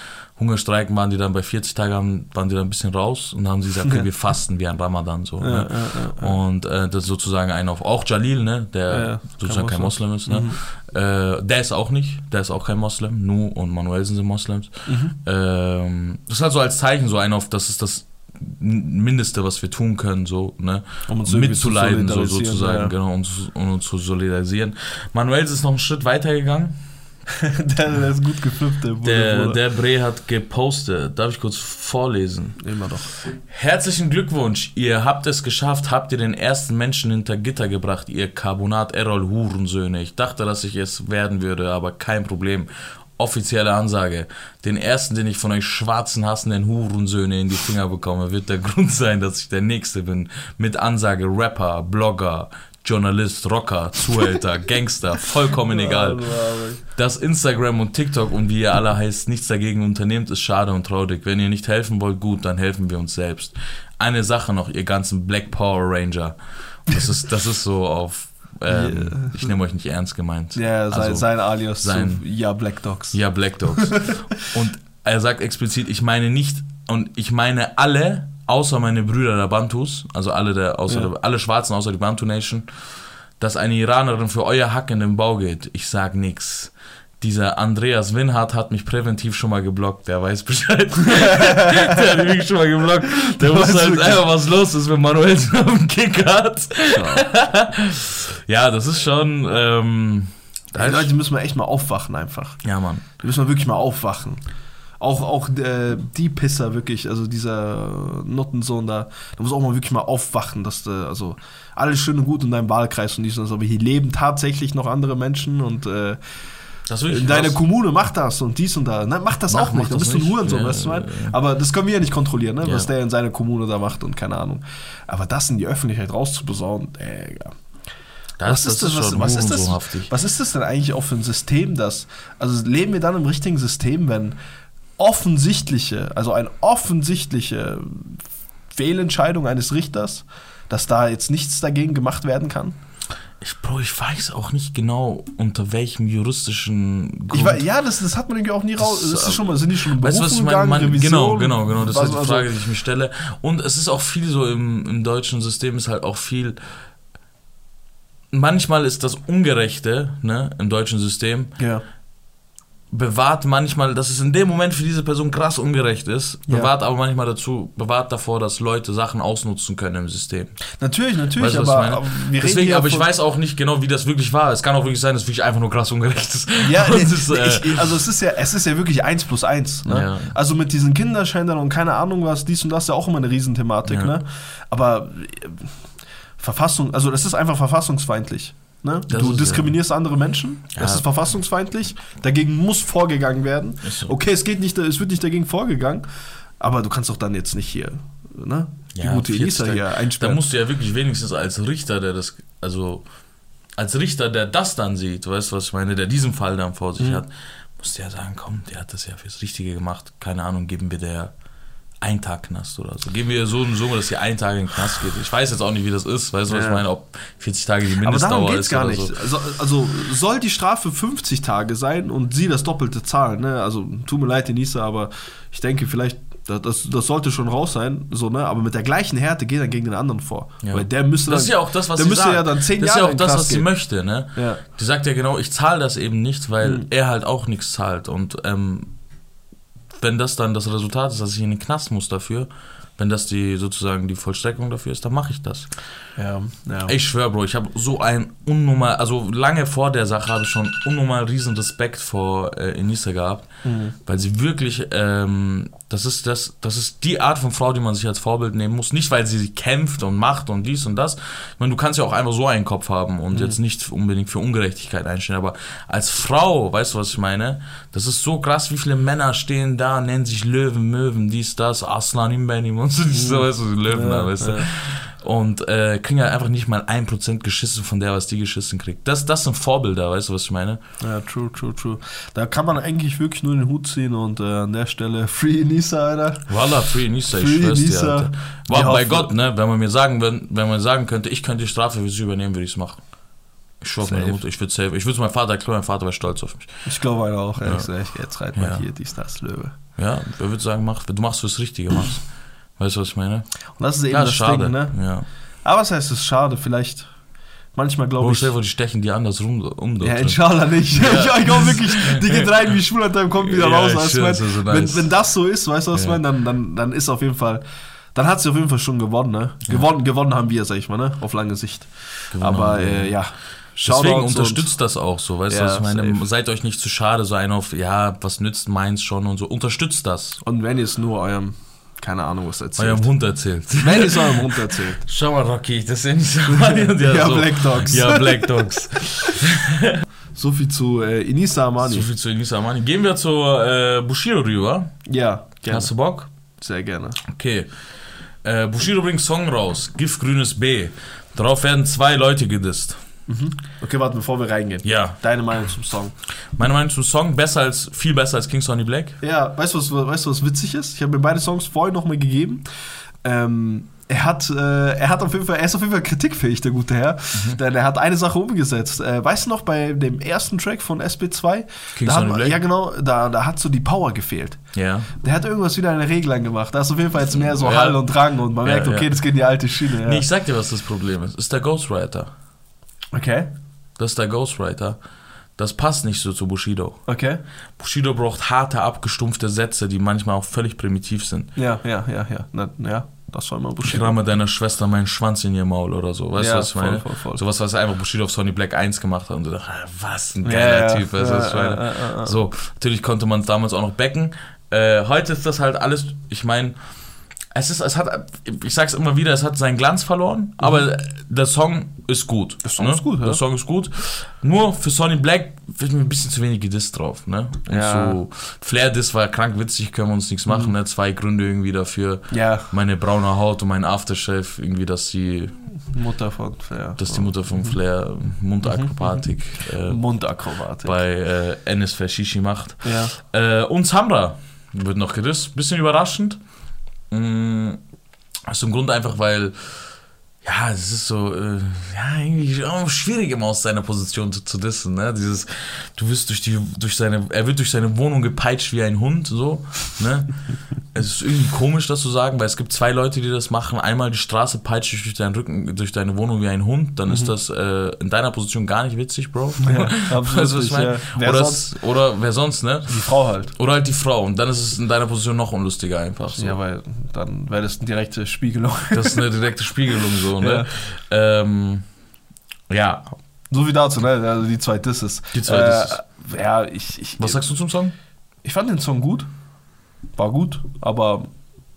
Hungerstreiken waren die dann bei 40 Tagen, waren die dann ein bisschen raus und haben sie gesagt, okay, wir *laughs* fasten wie ein Ramadan so. Ja, ne? ja, ja, und äh, das ist sozusagen ein auf auch Jalil, ne, der sozusagen kein Moslem, ist, ne? Mhm. Äh, der ist auch nicht, der ist auch kein Moslem, Nu und Manuelsen sind Moslems. Mhm. Ähm, das ist halt so als Zeichen so ein auf, das ist das Mindeste, was wir tun können, so, ne? Um uns mitzuleiden, so sozusagen, genau, um, um uns zu solidarisieren. Manuels ist noch einen Schritt weiter gegangen *laughs* der, der ist gut geflippt, der Bruder. Der, der Bre hat gepostet. Darf ich kurz vorlesen? Immer doch. Herzlichen Glückwunsch, ihr habt es geschafft, habt ihr den ersten Menschen hinter Gitter gebracht, ihr Carbonat Errol Hurensöhne. Ich dachte, dass ich es werden würde, aber kein Problem. Offizielle Ansage. Den ersten, den ich von euch schwarzen, hassenden Hurensöhne in die Finger bekomme, wird der *laughs* Grund sein, dass ich der Nächste bin. Mit Ansage Rapper, Blogger, Journalist, Rocker, Zuhälter, *laughs* Gangster, vollkommen egal. Dass Instagram und TikTok und wie ihr alle heißt, nichts dagegen unternehmt, ist schade und traurig. Wenn ihr nicht helfen wollt, gut, dann helfen wir uns selbst. Eine Sache noch, ihr ganzen Black Power Ranger. Das ist, das ist so auf, ähm, Yeah. ich nehme euch nicht ernst gemeint. Ja, sein, Also, sein Alias sein- zu Ja Black Dogs. Ja, Black Dogs. *laughs* und er sagt explizit, ich meine nicht, und ich meine alle, außer meine Brüder der Bantus, also alle, der, außer Ja. der, alle Schwarzen außer die Bantu Nation, dass eine Iranerin für euer Hack in den Bau geht. Ich sag nix. Dieser Andreas Winhardt hat mich präventiv schon mal geblockt, der weiß Bescheid. *laughs* der hat mich schon mal geblockt. Der Du wusste halt einfach, was los ist, wenn Manuel so den Kick hat. ja, das ist schon. Ähm, Die Leute müssen wir echt mal aufwachen einfach. ja, Mann. Die müssen wir wirklich mal aufwachen. Auch, auch äh, die Pisser wirklich, also dieser Nottensohn da, da muss auch mal wirklich mal aufwachen, dass du, also alles schön und gut in deinem Wahlkreis und dies und das, aber hier leben tatsächlich noch andere Menschen und äh, Das ist deiner krass. Kommune macht das und dies und da. Nein, mach das Mach- auch nicht, dann das bist du ein. Hurensohn, Ja, weißt du, was ja, meine? ja. Aber das können wir ja nicht kontrollieren, ne? Was der in seiner Kommune da macht und keine Ahnung. Aber das in die Öffentlichkeit rauszubesauen, äh, ja. Das, das, ist was, schon was ist das? Was ist das denn eigentlich auch für ein System, das. Also leben wir dann im richtigen System, wenn offensichtliche, also eine offensichtliche Fehlentscheidung eines Richters, dass da jetzt nichts dagegen gemacht werden kann? Ich, Bro, ich weiß auch nicht genau, unter welchem juristischen Grund. Ich weiß, ja, das, das hat man irgendwie auch nie raus. Das, Das ist schon mal, sind die schon Weißt du, was ich meine? Man, genau, genau, genau. Das ist halt die also- Frage, die ich mir stelle. Und es ist auch viel so im, im deutschen System, ist halt auch viel. Manchmal ist das Ungerechte ne, im deutschen System Ja. Bewahrt manchmal, dass es in dem Moment für diese Person krass ungerecht ist, Ja. bewahrt aber manchmal dazu, bewahrt davor, dass Leute Sachen ausnutzen können im System. Natürlich, natürlich, Weißt aber, meine? aber wir reden Deswegen, hier aber ich weiß auch nicht genau, wie das wirklich war. Es kann auch wirklich sein, dass es wirklich einfach nur krass ungerecht ist. Ja, *laughs* nee, es ist, äh, ich, also es ist ja, es ist ja wirklich eins plus eins. Ne? Ja. Also mit diesen Kinderschändern und keine Ahnung was, dies und das ist ja auch immer eine Riesenthematik. Ja. Ne? Aber äh, Verfassung, also das ist einfach verfassungsfeindlich. Ne? Das Du ist, diskriminierst andere Menschen, das Ja. ist verfassungsfeindlich, dagegen muss vorgegangen werden. So. Okay, es geht nicht, es wird nicht dagegen vorgegangen, aber du kannst doch dann jetzt nicht hier, ne? Die Ja, gute 40 Elisa hier Da einsperren. musst du ja wirklich wenigstens als Richter, der das, also als Richter, der das dann sieht, weißt du, was ich meine, der diesen Fall dann vor sich Mhm. hat, musst du ja sagen, komm, der hat das ja fürs Richtige gemacht. Keine Ahnung, geben wir der einen Tag Knast oder so. Geben wir so eine Summe, dass sie einen Tag in den Knast geht. Ich weiß jetzt auch nicht, wie das ist, weißt du, was Ja. ich meine, ob 40 Tage die Aber Mindestdauer darum geht es ist gar oder nicht. so. Also, also soll die Strafe 50 Tage sein und sie das Doppelte zahlen. Ne? Also tut mir leid, Denise, aber ich denke vielleicht, das, das, das sollte schon raus sein. So, ne? Aber mit der gleichen Härte geht er gegen den anderen vor. Ja. Weil der müsste Das dann, ist ja auch das, was der sie müsste sagt. ja dann 10 das ist Jahre ja auch das, was sie gehen. möchte, ne? Ja. Die sagt ja genau, ich zahle das eben nicht, weil Mhm. er halt auch nichts zahlt. Und ähm, wenn das dann das Resultat ist, dass ich in den Knast muss dafür, wenn das die sozusagen die Vollstreckung dafür ist, dann mache ich das. Ja, ja. Ich schwöre, Bro, ich habe so ein unnormal, also lange vor der Sache habe ich schon unnormal riesen Respekt vor äh, Enisa gehabt, Mhm. weil sie wirklich, ähm, das ist das, das ist die Art von Frau, die man sich als Vorbild nehmen muss. Nicht, weil sie kämpft und macht und dies und das. Ich meine, du kannst ja auch einfach so einen Kopf haben und jetzt nicht unbedingt für Ungerechtigkeit einstehen, aber als Frau, weißt du, was ich meine? Das ist so krass, wie viele Männer stehen da, nennen sich Löwen, Möwen, dies, das, Aslan im Benim und so, so, weißt du, Löwen da, Ja, weißt du. ja. Und äh, kriegen halt einfach nicht mal ein Prozent geschissen von der, was die geschissen kriegt. Das, das sind Vorbilder, weißt du, was ich meine? ja, true, true, true. Da kann man eigentlich wirklich nur den Hut ziehen und äh, an der Stelle *laughs* Free Enisa, Alter. Voila, Free Nisa, ich schwör's dir. Alter. Wow, bei hoffen- Gott, ne, wenn man mir sagen, wenn, wenn man sagen könnte, ich könnte die Strafe für sie übernehmen, würde ich es machen. Ich schwör auf meine. Mutter, ich würde safe. Ich würde es meinem Vater erklären, mein Vater wäre stolz auf mich. Ich glaube einer auch, ehrlich Ja. gesagt. Jetzt reit mal Ja. hier, dies, das, Löwe. Ja, wer würde sagen, mach, du machst fürs Richtige, machst. Weißt du, was ich meine? Und das ist eben Ja, das schade. Ding, ne? Ja. Aber was heißt es ist schade? Vielleicht, manchmal glaube ich. stell die stechen die anders rum, um Ja, inshallah nicht. Ja. *laughs* Ich, glaube wirklich, die geht rein wie Schwulertime, kommt wieder Ja, raus. schwör, mein, so wenn, nice. wenn das so ist, weißt du, was ich Ja. meine, dann, dann, dann ist auf jeden Fall, dann hat sie auf jeden Fall schon gewonnen, ne? Gewonnen, gewonnen haben wir, sag ich mal, ne? Auf lange Sicht. Gewonnen Aber äh, ja, Deswegen Shoutouts unterstützt das auch so, weißt du, was ich meine? safe. Seid euch nicht zu schade, so ein auf, ja, was nützt meins schon und so. Unterstützt das. Und, und wenn ihr es nur eurem, keine Ahnung, was erzählt. Eurem Hund erzählt. Wenn es eurem Hund erzählt. *laughs* Schau mal, Rocky, das ist *laughs* ja nicht so. Ja, Black Dogs. Ja, Black Dogs. *laughs* So viel zu äh, Inisa Amani. so viel zu Inisa Amani. Gehen wir zu äh, Bushido rüber. Ja, gerne. Hast du Bock? Sehr gerne. Okay. Äh, Bushido bringt Song raus. Giftgrünes B. Darauf werden zwei Leute gedisst. Okay, warte, bevor wir reingehen. Ja. Deine Meinung zum Song. Meine Meinung zum Song, besser als, viel besser als King Sonny Black. Ja, weißt du, was, weißt was witzig ist? Ich habe mir beide Songs vorhin nochmal gegeben. Ähm, er hat, äh, er hat auf jeden Fall, er ist auf jeden Fall kritikfähig, der gute Herr. Mhm. Denn er hat eine Sache umgesetzt. Äh, weißt du noch, bei dem ersten Track von SB2? King da hat ja, genau, da, da hat so die Power gefehlt. Ja. Der hat irgendwas wieder eine Regel angemacht. Da ist auf jeden Fall jetzt mehr so Ja. Hall und Drang und man Ja, merkt, okay, das geht in die alte Schiene. Ja. Nee, ich sag dir, was das Problem ist. Ist der Ghostwriter. Okay, Das ist der Ghostwriter. Das passt nicht so zu Bushido. okay. Bushido braucht harte, abgestumpfte Sätze, die manchmal auch völlig primitiv sind. Ja, ja, ja, ja. Na, ja, das soll man Ich Bushido. ramme deiner Schwester meinen Schwanz in ihr Maul oder so. Weißt Ja, du, was ich voll, meine? voll, voll. Sowas, was einfach Bushido auf Sony Black 1 gemacht hat. Und du dachtest, ah, was ein geiler Ja, ja, Typ. Weißt du, was ich ja, meine? ja, ja, ja. So, natürlich konnte man es damals auch noch backen. Äh, heute ist das halt alles, ich meine, es ist, es hat, ich sag's immer wieder, es hat seinen Glanz verloren, aber der Song ist gut. Mhm. Der Song ist gut, ja. Der Song ist gut. Nur für Sonny Black wird mir ein bisschen zu wenig gedisst drauf, ne? Und Ja. so, Flair-Diss war krank witzig, können wir uns nichts machen, Mhm. ne? Zwei Gründe irgendwie dafür. Ja, Meine braune Haut und mein Aftershave, irgendwie, dass die, Mutter von ja. dass die Mutter von Flair Mundakrobatik äh, Mundakrobatik. bei äh, Enes Fashishi macht. Ja. Äh, und Samra wird noch gedisst. Bisschen überraschend. Mm, aus dem Grund einfach, weil, ja, es ist so, äh, ja, irgendwie auch schwierig immer aus seiner Position zu, zu dissen, ne? Dieses, du wirst durch die, durch seine, er wird durch seine Wohnung gepeitscht wie ein Hund, so, ne? *laughs* es ist irgendwie komisch, das zu sagen, weil es gibt zwei Leute, die das machen. Einmal die Straße peitscht dich durch deinen Rücken, durch deine Wohnung wie ein Hund, dann ist das äh, in deiner Position gar nicht witzig, Bro. Mhm. Ja, *laughs* absolut Weißt du, was ich meine? ja. Wer Oder, sonst? es- oder wer sonst, ne? Die Frau halt. Oder halt die Frau. Und dann ist es in deiner Position noch unlustiger einfach. So. Ja, weil dann wäre das eine direkte Spiegelung. Das ist eine *laughs* direkte Spiegelung so, ne? Ähm, ja. So wie dazu, ne? Also die zwei Disses. Die zwei Disses. Äh, ja, ich, ich, Was sagst du zum Song? ich fand den Song gut. War gut, aber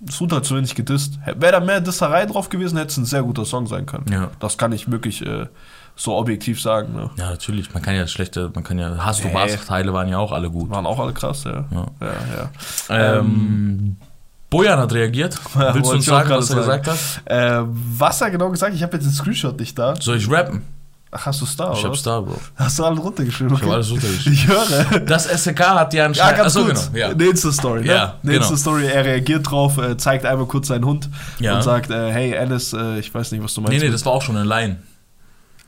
es wurde halt zu wenig gedisst. Wäre da mehr Disserei drauf gewesen, hätte es ein sehr guter Song sein können. Ja. Das kann ich wirklich äh, so objektiv sagen. Ne? Ja, natürlich. Man kann ja schlechte, man kann ja, Hast du was? Teile waren ja auch alle gut. Waren auch alle krass, ja. Ja. Ja, ja. Ähm, Bojan hat reagiert. *laughs* Ja, Willst du uns sagen, was er sagen. gesagt hat? Äh, was er genau gesagt hat, ich habe jetzt den Screenshot nicht da. Soll ich rappen? Ach, hast du Star, Ich oder? hab's da, Bro. Hast du alle runtergeschrieben? Ich hab alles runtergeschrieben. Ich höre. Das SK hat ja Ja, anscheinend. ganz Achso, kurz. genau. Ja. Eine Insta-Story, ne? Ja, Eine genau. Insta-Story, er reagiert drauf, äh, zeigt einmal kurz seinen Hund Ja. und sagt, äh, hey, Alice, äh, ich weiß nicht, was du meinst. Nee, nee, das war auch schon eine Line.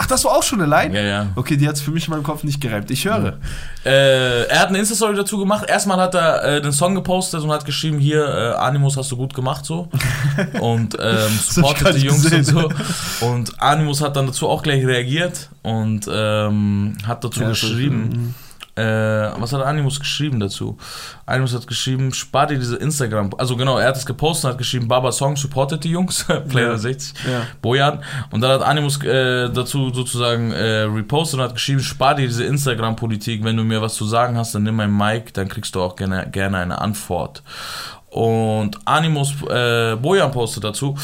Ach, das war auch schon eine Line? Ja, ja. Okay, die hat es für mich in meinem Kopf nicht gereimt. Ich höre. Äh, er hat eine Insta-Story dazu gemacht. Erstmal hat er äh, den Song gepostet und hat geschrieben, hier, äh, Animus hast du gut gemacht, so. *laughs* Und ähm, supportet die Jungs gesehen. und so. Und Animus hat dann dazu auch gleich reagiert und ähm, hat dazu Ja, so- geschrieben. Äh, was hat Animus geschrieben dazu? Animus hat geschrieben, spar dir diese Instagram. Also genau, er hat es gepostet und hat geschrieben, Baba Song supportet die Jungs, *laughs* Player Ja. 60, Ja. Bojan. Und dann hat Animus äh, dazu sozusagen äh, repostet und hat geschrieben, spar dir diese Instagram-Politik, wenn du mir was zu sagen hast, dann nimm mein Mic, dann kriegst du auch gerne, gerne eine Antwort. Und Animus, äh, Bojan postet dazu,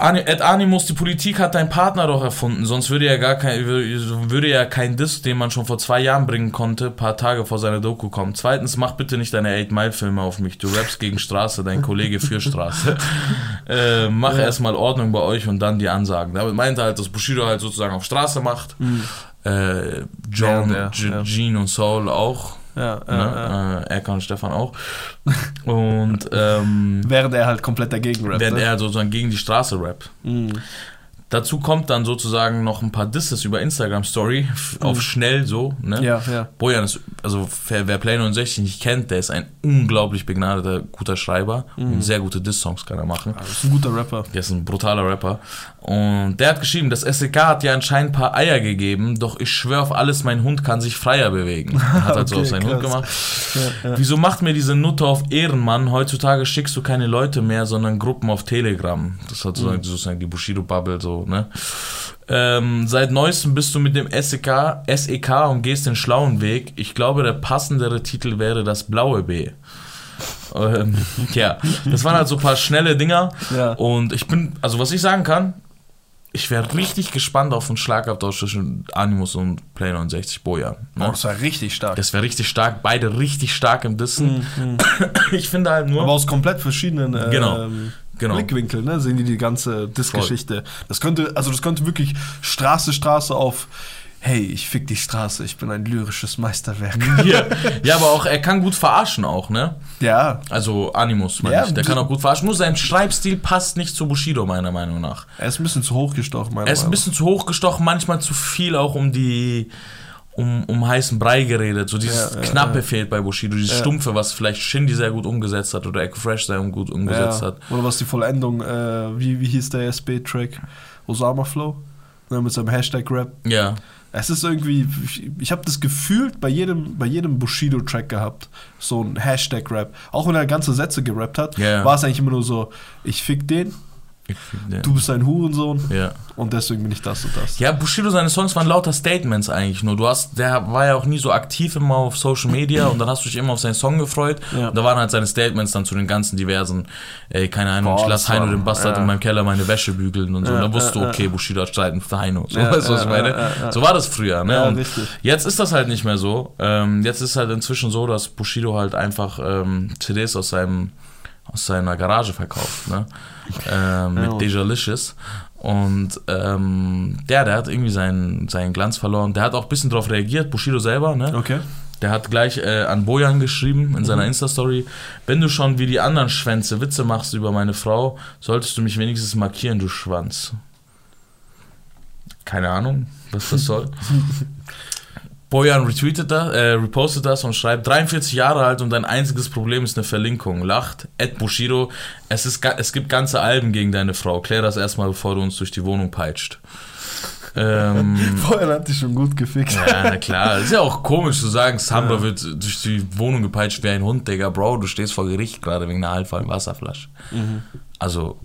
Ed Animus, die Politik hat dein Partner doch erfunden, sonst würde ja gar kein, würde ja kein Diss, den man schon vor zwei Jahren bringen konnte, paar Tage vor seiner Doku kommen. Zweitens, mach bitte nicht deine 8-Mile-Filme auf mich. Du rappst gegen Straße, dein Kollege für Straße. *laughs* äh, mach Ja. erstmal Ordnung bei euch und dann die Ansagen. Damit meinte er halt, dass Bushido halt sozusagen auf Straße macht. Äh, John, Ja, G- ja. Gene und Soul auch. Ja, ja, Ne? ja. Äh, Erkan und Stefan auch. Und *laughs* ähm, Während er halt komplett dagegen rappt. während ne? er sozusagen gegen die Straße rappt. Mhm. Dazu kommt dann sozusagen noch ein paar Disses über Instagram Story auf schnell so. Ne? Ja, ja. Bojan ist, also wer, wer Play 69 nicht kennt, der ist ein unglaublich begnadeter, guter Schreiber und sehr gute Diss-Songs kann er machen. Das ist ein guter Rapper. Der ist ein brutaler Rapper. Und der hat geschrieben, das SEK hat ja anscheinend ein paar Eier gegeben, doch ich schwör auf alles, mein Hund kann sich freier bewegen. *laughs* Hat halt so Okay, auf seinen Hund krass. gemacht. Wieso macht mir diese Nutte auf Ehrenmann? Heutzutage schickst du keine Leute mehr, sondern Gruppen auf Telegram. Das hat sozusagen, sozusagen die Bushido-Bubble so so, ne? Ähm, seit neuestem bist du mit dem SEK, SEK und gehst den schlauen Weg. Ich glaube, der passendere Titel wäre das blaue B. Ähm, *laughs* ja, das waren halt so ein paar schnelle Dinger. Ja. Und ich bin, also was ich sagen kann, ich wäre richtig gespannt auf einen Schlagabtausch zwischen Animus und Play 69 Bojan. Oh, Ne? das war richtig stark. Das wäre richtig stark, beide richtig stark im Dissen. *coughs* Ich finde halt nur. Aber aus komplett verschiedenen äh, Genau, genau. Blickwinkeln, ne, sehen die die ganze Diss-Geschichte. Das könnte, also das könnte wirklich Straße, Straße auf Hey, ich fick die Straße, ich bin ein lyrisches Meisterwerk. *laughs* ja. ja, aber auch, er kann gut verarschen auch, ne? ja, Also Animus, meine Ja, ich. Der kann auch gut verarschen. Nur sein Schreibstil passt nicht zu Bushido, meiner Meinung nach. er ist ein bisschen zu hoch gestochen, meiner Er ist ein Meinung bisschen zu hoch gestochen, manchmal zu viel auch um die. Um, um heißen Brei geredet. So dieses Ja, Knappe fehlt bei Bushido, dieses. Stumpfe, was vielleicht Shindy sehr gut umgesetzt hat oder Echo Fresh sehr gut umgesetzt hat. Oder was die Vollendung, äh, wie, wie hieß der SB-Track? Osama Flow? Ne, mit seinem Hashtag-Rap. Ja. Es ist irgendwie, ich, ich habe das gefühlt bei jedem, bei jedem Bushido-Track gehabt, so ein Hashtag-Rap. Auch wenn er ganze Sätze gerappt hat, ja. war es eigentlich immer nur so, ich fick den, Du bist ein Hurensohn ja. und deswegen bin ich das und das. Ja, Bushido, seine Songs waren lauter Statements eigentlich nur. Du hast, der war ja auch nie so aktiv immer auf Social Media und dann hast du dich immer auf seinen Song gefreut. Ja. Und da waren halt seine Statements dann zu den ganzen diversen, ey, keine Ahnung, Boah, ich lass Heino den Bastard ja. in meinem Keller meine Wäsche bügeln und so. Und dann wusstest du, okay, Bushido hat Streit mit Heino. So, weißt du, was ich meine? So war das früher, ne? Und jetzt ist das halt nicht mehr so. Ähm, jetzt ist halt inzwischen so, dass Bushido halt einfach ähm, CDs aus seinem aus seiner Garage verkauft, ne? Ähm, mit Ja. Dejalicious. Und ähm, der, der hat irgendwie seinen, seinen Glanz verloren. Der hat auch ein bisschen darauf reagiert, Bushido selber, ne? Okay. Der hat gleich äh, an Bojan geschrieben in seiner Insta-Story, wenn du schon wie die anderen Schwänze Witze machst über meine Frau, solltest du mich wenigstens markieren, du Schwanz. Keine Ahnung, was das soll. *laughs* Bojan retweetet das, äh, repostet das und schreibt, 43 Jahre alt und dein einziges Problem ist eine Verlinkung. Lacht, Ed Bushido, es, ist, es gibt ganze Alben gegen deine Frau. Klär das erstmal, bevor du uns durch die Wohnung peitscht. Ähm, *laughs* Vorher hat die schon gut gefickt. ja, na klar. Ist ja auch komisch zu sagen, Sandra wird durch die Wohnung gepeitscht wie ein Hund, Digga. Bro, du stehst vor Gericht gerade wegen einer halbvollen Wasserflasche. Mhm. Also,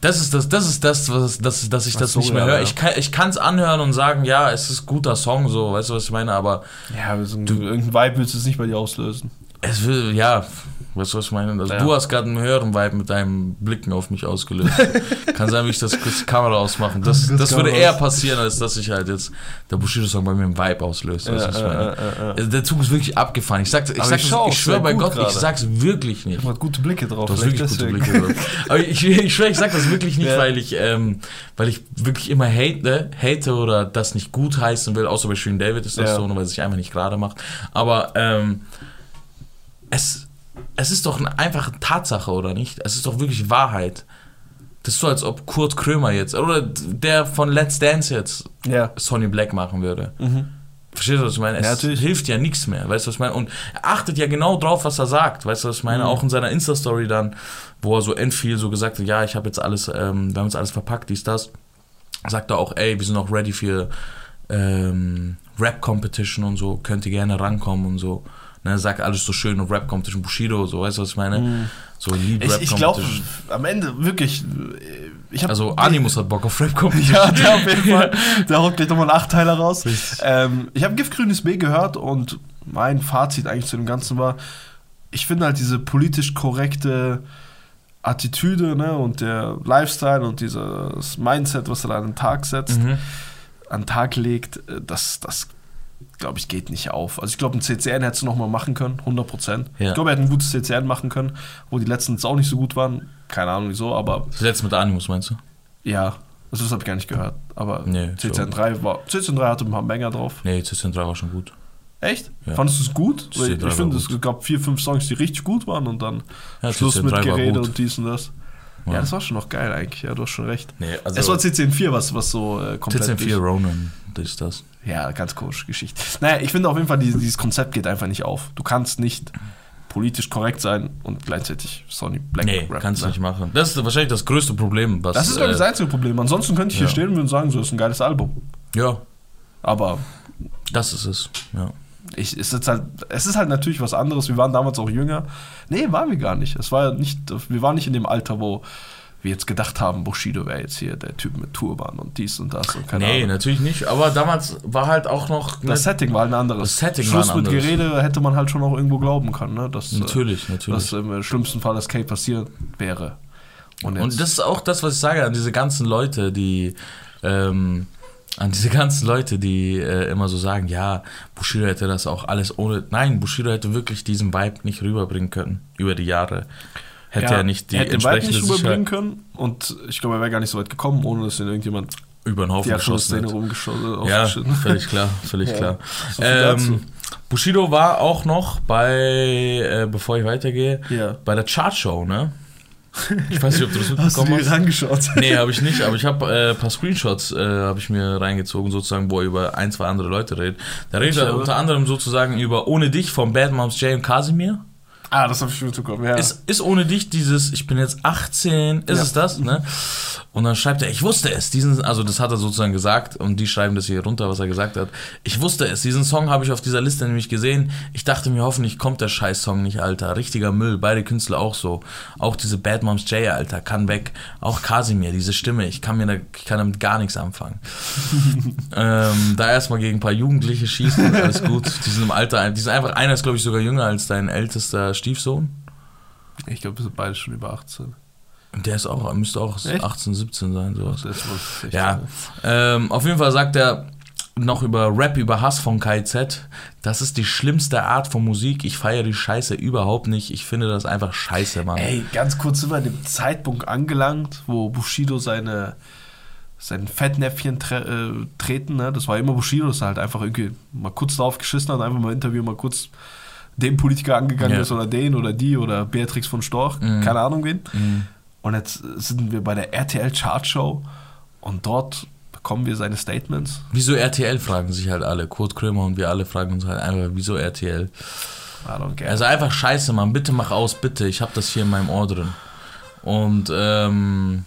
das ist das, das ist das, was, das, dass ich Ach das so, nicht mehr ja, höre. Ich kann ich kann's anhören und sagen, ja, es ist ein guter Song, so, weißt du, was ich meine, aber Ja, so ein, irgendein Vibe willst du es nicht bei dir auslösen. es will, ja, weißt du, was ich meine? Also, Ja. Du hast gerade einen höheren Vibe mit deinem Blicken auf mich ausgelöst. *laughs* kann sein, wie ich das kurz die Kamera ausmachen. Das, Das das würde eher passieren, als dass ich halt jetzt der Bushido-Song bei mir einen Vibe auslöst. Weißt du, was ich meine? äh, äh. Also Der Zug ist wirklich abgefahren. Ich sag, ich, Aber sag ich das, ich schwöre bei Gott, ich gerade. sag's wirklich nicht. Ich hab gute Blicke drauf. Du hast wirklich gute deswegen. Blicke drauf. *laughs* Aber ich, ich schwöre, ich sag das wirklich nicht, Ja. weil ich, ähm, weil ich wirklich immer hate, hate oder das nicht gut heißen will, außer bei Shirin David ist das Ja. so, nur weil es sich einfach nicht gerade macht. Aber ähm, es, es ist doch eine einfache Tatsache, oder nicht? Es ist doch wirklich Wahrheit. Das ist so, als ob Kurt Krömer jetzt, oder der von Let's Dance jetzt Ja. Sonny Black machen würde. Mhm. Verstehst du, was ich meine? Es Ja, natürlich. hilft ja nichts mehr, weißt du, was ich meine? Und er achtet ja genau drauf, was er sagt, weißt du, was ich meine? Mhm. Auch in seiner Insta-Story dann, wo er so endviel so gesagt hat, ja, ich habe jetzt alles, ähm, wir haben jetzt alles verpackt, dies, das. Sagt er auch, ey, wir sind auch ready für ähm, Rap-Competition und so, könnt ihr gerne rankommen und so. Ne, sagt alles so schön und Rap-Competition, Bushido, so, weißt du, was ich meine? So Lead Ich, ich glaube, am Ende wirklich. Ich hab, Also Animus hat Bock auf Rap-Competition. *laughs* Ja, der auf jeden Fall. Der haut gleich nochmal einen Achteiler raus. Ähm, ich habe Giftgrünes B gehört und mein Fazit eigentlich zu dem Ganzen war, ich finde halt diese politisch korrekte Attitüde ne, und der Lifestyle und dieses Mindset, was er da an den Tag setzt, Mhm. an den Tag legt, äh, das, das glaube ich, geht nicht auf. Also ich glaube, ein CCN hättest du nochmal machen können, 100%. Ja. Ich glaube, er hätte ein gutes CCN machen können, wo die letzten jetzt auch nicht so gut waren. Keine Ahnung wieso, aber Das letzte mit Animus, meinst du? ja, also das habe ich gar nicht gehört. Aber Nee, CCN 3 war. CCN 3 hatte ein paar Banger drauf. Nee, CCN 3 war schon gut. Echt? Ja. Fandest du es gut? CCN Weil 3 ich finde, es gab vier, fünf Songs, die richtig gut waren und dann Ja, Schluss mit 3 war Gerede und dies und das. Ja. Ja. das war schon noch geil eigentlich. Ja, du hast schon recht. Nee, also es war CCN 4, was, was so äh, komplett. TCN 4 Ronan, das ist das. Ja, ganz komische Geschichte. Naja, ich finde auf jeden Fall, dieses, dieses Konzept geht einfach nicht auf. Du kannst nicht politisch korrekt sein und gleichzeitig Sonny Black Nee, rappen, kannst du ne? nicht machen. Das ist wahrscheinlich das größte Problem, was. Das ist, glaube ich, äh, das einzige Problem. Ansonsten könnte ich hier ja. stehen und sagen, so ist ein geiles Album. Ja, Aber das ist es. Ja. Ich, es, ist halt, es ist halt natürlich was anderes. Wir waren damals auch jünger. Nee, waren wir gar nicht. Es war nicht, wir waren nicht in dem Alter, wo wir jetzt gedacht haben, Bushido wäre jetzt hier der Typ mit Turban und dies und das und keine Nee, Ahnung. natürlich nicht. Aber damals war halt auch noch. Das Setting war ein anderes. Das Setting Schluss war ein mit anderes. Gerede hätte man halt schon auch irgendwo glauben können, ne? Dass, äh, Natürlich, natürlich. Dass im schlimmsten Fall das Cape passiert wäre. Und, Und das ist auch das, was ich sage an diese ganzen Leute, die ähm, an diese ganzen Leute, die äh, immer so sagen, ja, Bushido hätte das auch alles ohne. Nein, Bushido hätte wirklich diesen Vibe nicht rüberbringen können über die Jahre. Hätte er nicht die hätte den Vibe entsprechende nicht rüberbringen können und ich glaube, er wäre gar nicht so weit gekommen, ohne dass ihn irgendjemand über den Haufen die geschossen Abschlussszene hat. rumgeschossen Ja, völlig klar, völlig *laughs* Ja. klar. So. Ähm, Bushido war auch noch bei, äh, bevor ich weitergehe, Ja. bei der Chartshow, ne? Ich weiß nicht, ob du das Hast du mitbekommen dir hast. rangeschaut? Nee, habe ich nicht, aber ich habe äh, ein paar Screenshots äh, habe ich mir reingezogen, sozusagen, wo er über ein, zwei andere Leute redet. Da redet er unter anderem sozusagen über Ohne dich von Bad Moms Jay und Casimir. Ah, das habe ich schon mitbekommen, ja. Ist, ist ohne dich dieses, ich bin jetzt 18, ist Ja. es das, ne? Und dann schreibt er, ich wusste es, diesen, also das hat er sozusagen gesagt und die schreiben das hier runter, was er gesagt hat. Ich wusste es, diesen Song habe ich auf dieser Liste nämlich gesehen. Ich dachte mir, hoffentlich kommt der Scheiß-Song nicht, Alter. Richtiger Müll, beide Künstler auch so. Auch diese Bad Moms J, Alter, kann weg. Auch Kasimir, diese Stimme, ich kann mir da, ich kann damit gar nichts anfangen. *laughs* ähm, da erstmal gegen ein paar Jugendliche schießen, alles gut. Die sind im Alter, die sind einfach, einer ist glaube ich sogar jünger als dein ältester Stiefsohn. ich glaube, wir sind beide schon über 18. Und Der ist auch, müsste auch Echt? 18, 17 sein, sowas. Das Ja, ähm, auf jeden Fall sagt er noch über Rap, über Hass von KZ. Das ist die schlimmste Art von Musik. Ich feiere die Scheiße überhaupt nicht. Ich finde das einfach scheiße, Mann. Ey, ganz kurz sind wir an dem Zeitpunkt angelangt, wo Bushido seine sein Fettnäpfchen tre äh, treten, ne? Das war immer Bushido, dass er halt einfach irgendwie mal kurz drauf geschissen hat, einfach mal im Interview mal kurz den Politiker angegangen Ja. ist oder den oder die oder Beatrix von Storch, Mhm. keine Ahnung wen. Mhm. Und jetzt sind wir bei der RTL Chartshow und dort bekommen wir seine Statements. Wieso RTL fragen sich halt alle. Kurt Krömer und wir alle fragen uns halt einfach, wieso RTL? Also einfach scheiße, Mann. Bitte mach aus, bitte. Ich habe das hier in meinem Ohr drin. Und ähm,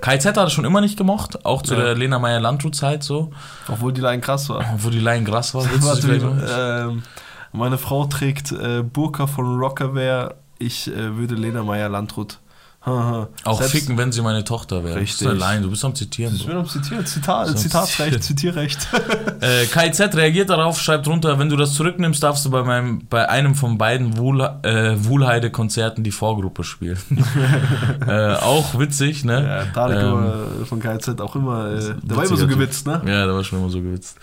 KZ hat es schon immer nicht gemocht, auch zu Ja. der Lena Meyer-Landrut-Zeit so, Obwohl die Line krass war. wo die Line krass war. *laughs* Willst du sie ähm, meine Frau trägt äh, Burka von Rockerwear. Ich äh, würde Lena Meyer Landrut. Haha. Auch Selbst- ficken, wenn sie meine Tochter wäre. Richtig. Das ist eine Line, du bist am Zitieren. Ich bin am Zitieren. Zitat, So. Zitatsrecht, Zitierrecht. *laughs* Äh, KZ reagiert darauf, schreibt runter, wenn du das zurücknimmst, darfst du bei, meinem, bei einem von beiden Wohl, äh, Wohlheide-Konzerten die Vorgruppe spielen. *laughs* äh, auch witzig, ne? ja, Tarek Ähm, von KZ auch immer. Äh, der war immer so gewitzt, ne? Ja, der war schon immer so gewitzt.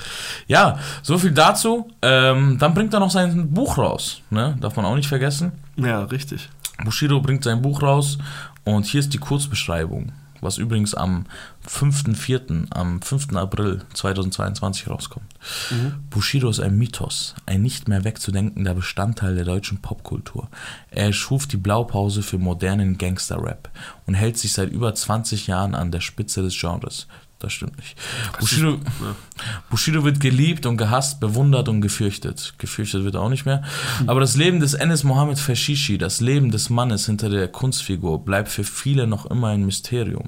Ja, so viel dazu. Ähm, dann bringt er noch sein Buch raus, ne? Darf man auch nicht vergessen. Ja, richtig. Bushido bringt sein Buch raus und hier ist die Kurzbeschreibung, was übrigens am 5.4., am 5. April 2022 rauskommt. Bushido ist ein Mythos, ein nicht mehr wegzudenkender Bestandteil der deutschen Popkultur. Er erschuf die Blaupause für modernen Gangster-Rap und hält sich seit über 20 Jahren an der Spitze des Genres. Das stimmt nicht. Bushido, Bushido wird geliebt und gehasst, bewundert und gefürchtet. Gefürchtet wird er auch nicht mehr. Aber das Leben des Enes Mohammed Fashishi, das Leben des Mannes hinter der Kunstfigur, bleibt für viele noch immer ein Mysterium.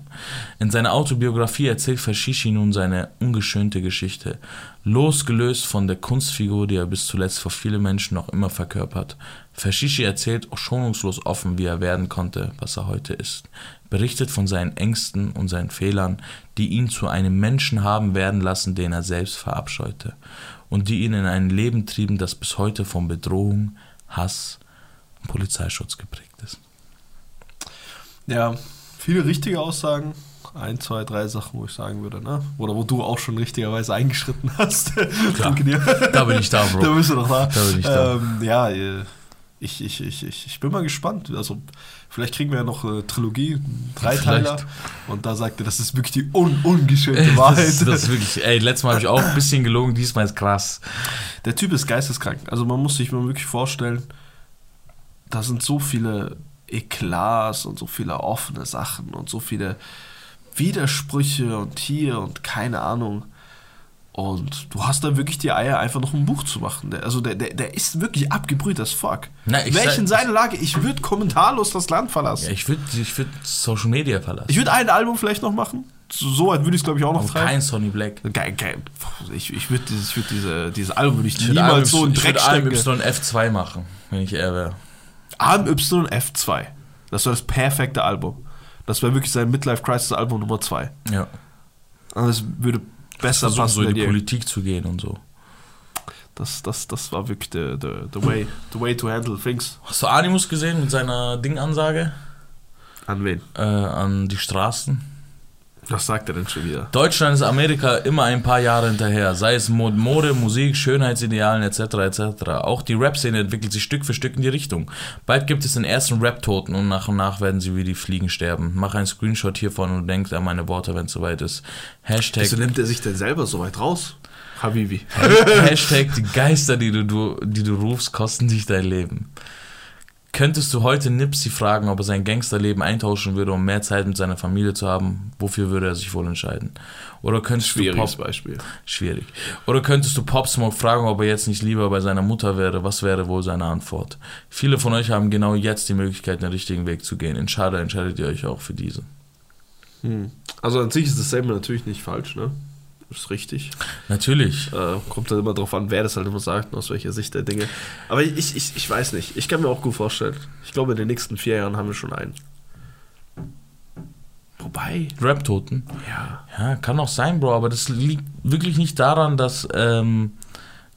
In seiner Autobiografie erzählt Fashishi nun seine ungeschönte Geschichte. Losgelöst von der Kunstfigur, die er bis zuletzt vor viele Menschen noch immer verkörpert. Fashishi erzählt auch schonungslos offen, wie er werden konnte, was er heute ist. Berichtet von seinen Ängsten und seinen Fehlern, die ihn zu einem Menschen haben werden lassen, den er selbst verabscheute. Und die ihn in ein Leben trieben, das bis heute von Bedrohung, Hass und Polizeischutz geprägt ist. Ja, viele richtige Aussagen. Ein, zwei, drei Sachen, wo ich sagen würde, ne? Oder wo du auch schon richtigerweise eingeschritten hast. *laughs* Danke dir. Da bin ich da, Bro. Da bist du doch da. Da bin ich da. Ähm, ja, äh, ich, ich, ich, ich, ich bin mal gespannt. Also, vielleicht kriegen wir ja noch eine Trilogie, einen Dreiteiler. Und da sagt er, das ist wirklich die un ungeschönte *laughs* Das, Wahrheit. ist- das ist wirklich, ey, letztes Mal habe ich auch ein bisschen gelogen, diesmal ist krass. Der Typ ist geisteskrank. Also, man muss sich mal wirklich vorstellen, da sind so viele Eklats und so viele offene Sachen und so viele Widersprüche und hier und keine Ahnung. Und du hast da wirklich die Eier, einfach noch ein Buch zu machen. Also der, der, der ist wirklich abgebrüht as fuck. Na, ich Wäre ich in seiner Lage, ich würde kommentarlos das Land verlassen. Ja, ich würde ich würd Social Media verlassen. Ich würde ein Album vielleicht noch machen. So, weit würde ich es, glaube ich, auch noch Aber treiben. kein Sonny Black. Geil, geil. Ich, ich würde dieses, ich würd diese, dieses Album würde ich, Ich niemals so in ich Dreck stecken. AMYF2 machen, wenn ich er wäre. AMY F2. Das war das perfekte Album. Das wäre wirklich sein Midlife Crisis Album Nummer 2. Ja. Also es würde besser Versuchen so in die Politik zu gehen und so. Das, das, das war wirklich the, the, the, way, the way to handle things. Hast du Animus gesehen mit seiner Dingansage An wen? äh, an die Straßen? Was sagt er denn schon wieder? Deutschland ist Amerika immer ein paar Jahre hinterher, sei es Mo- Mode, Musik, Schönheitsidealen etc. etc. Auch die Rap-Szene entwickelt sich Stück für Stück in die Richtung. Bald gibt es den ersten Rap-Toten und nach und nach werden sie wie die Fliegen sterben. Mach einen Screenshot hiervon und denk an meine Worte, wenn es soweit ist. Hashtag, Wieso nimmt er sich denn selber so weit raus? Habibi. Hashtag die Geister, die du, die du rufst, kosten dich dein Leben. Könntest du heute Nipsey fragen, ob er sein Gangsterleben eintauschen würde, um mehr Zeit mit seiner Familie zu haben? Wofür würde er sich wohl entscheiden? Oder könntest du Schwieriges Pop, Beispiel. schwierig. Oder könntest du Pop Smoke fragen, ob er jetzt nicht lieber bei seiner Mutter wäre? Was wäre wohl seine Antwort? Viele von euch haben genau jetzt die Möglichkeit, den richtigen Weg zu gehen. Entscheidet, entscheidet ihr euch auch für diese. Hm. Also an sich ist das selber natürlich nicht falsch, ne? Ist richtig. Natürlich. Äh, kommt dann immer drauf an, wer das halt immer sagt und aus welcher Sicht der Dinge. Aber ich, ich, ich weiß nicht. Ich kann mir auch gut vorstellen. Ich glaube, in den nächsten vier Jahren haben wir schon einen. Wobei, Rap-Toten. ja. Ja, kann auch sein, Bro, aber das liegt wirklich nicht daran, dass, ähm,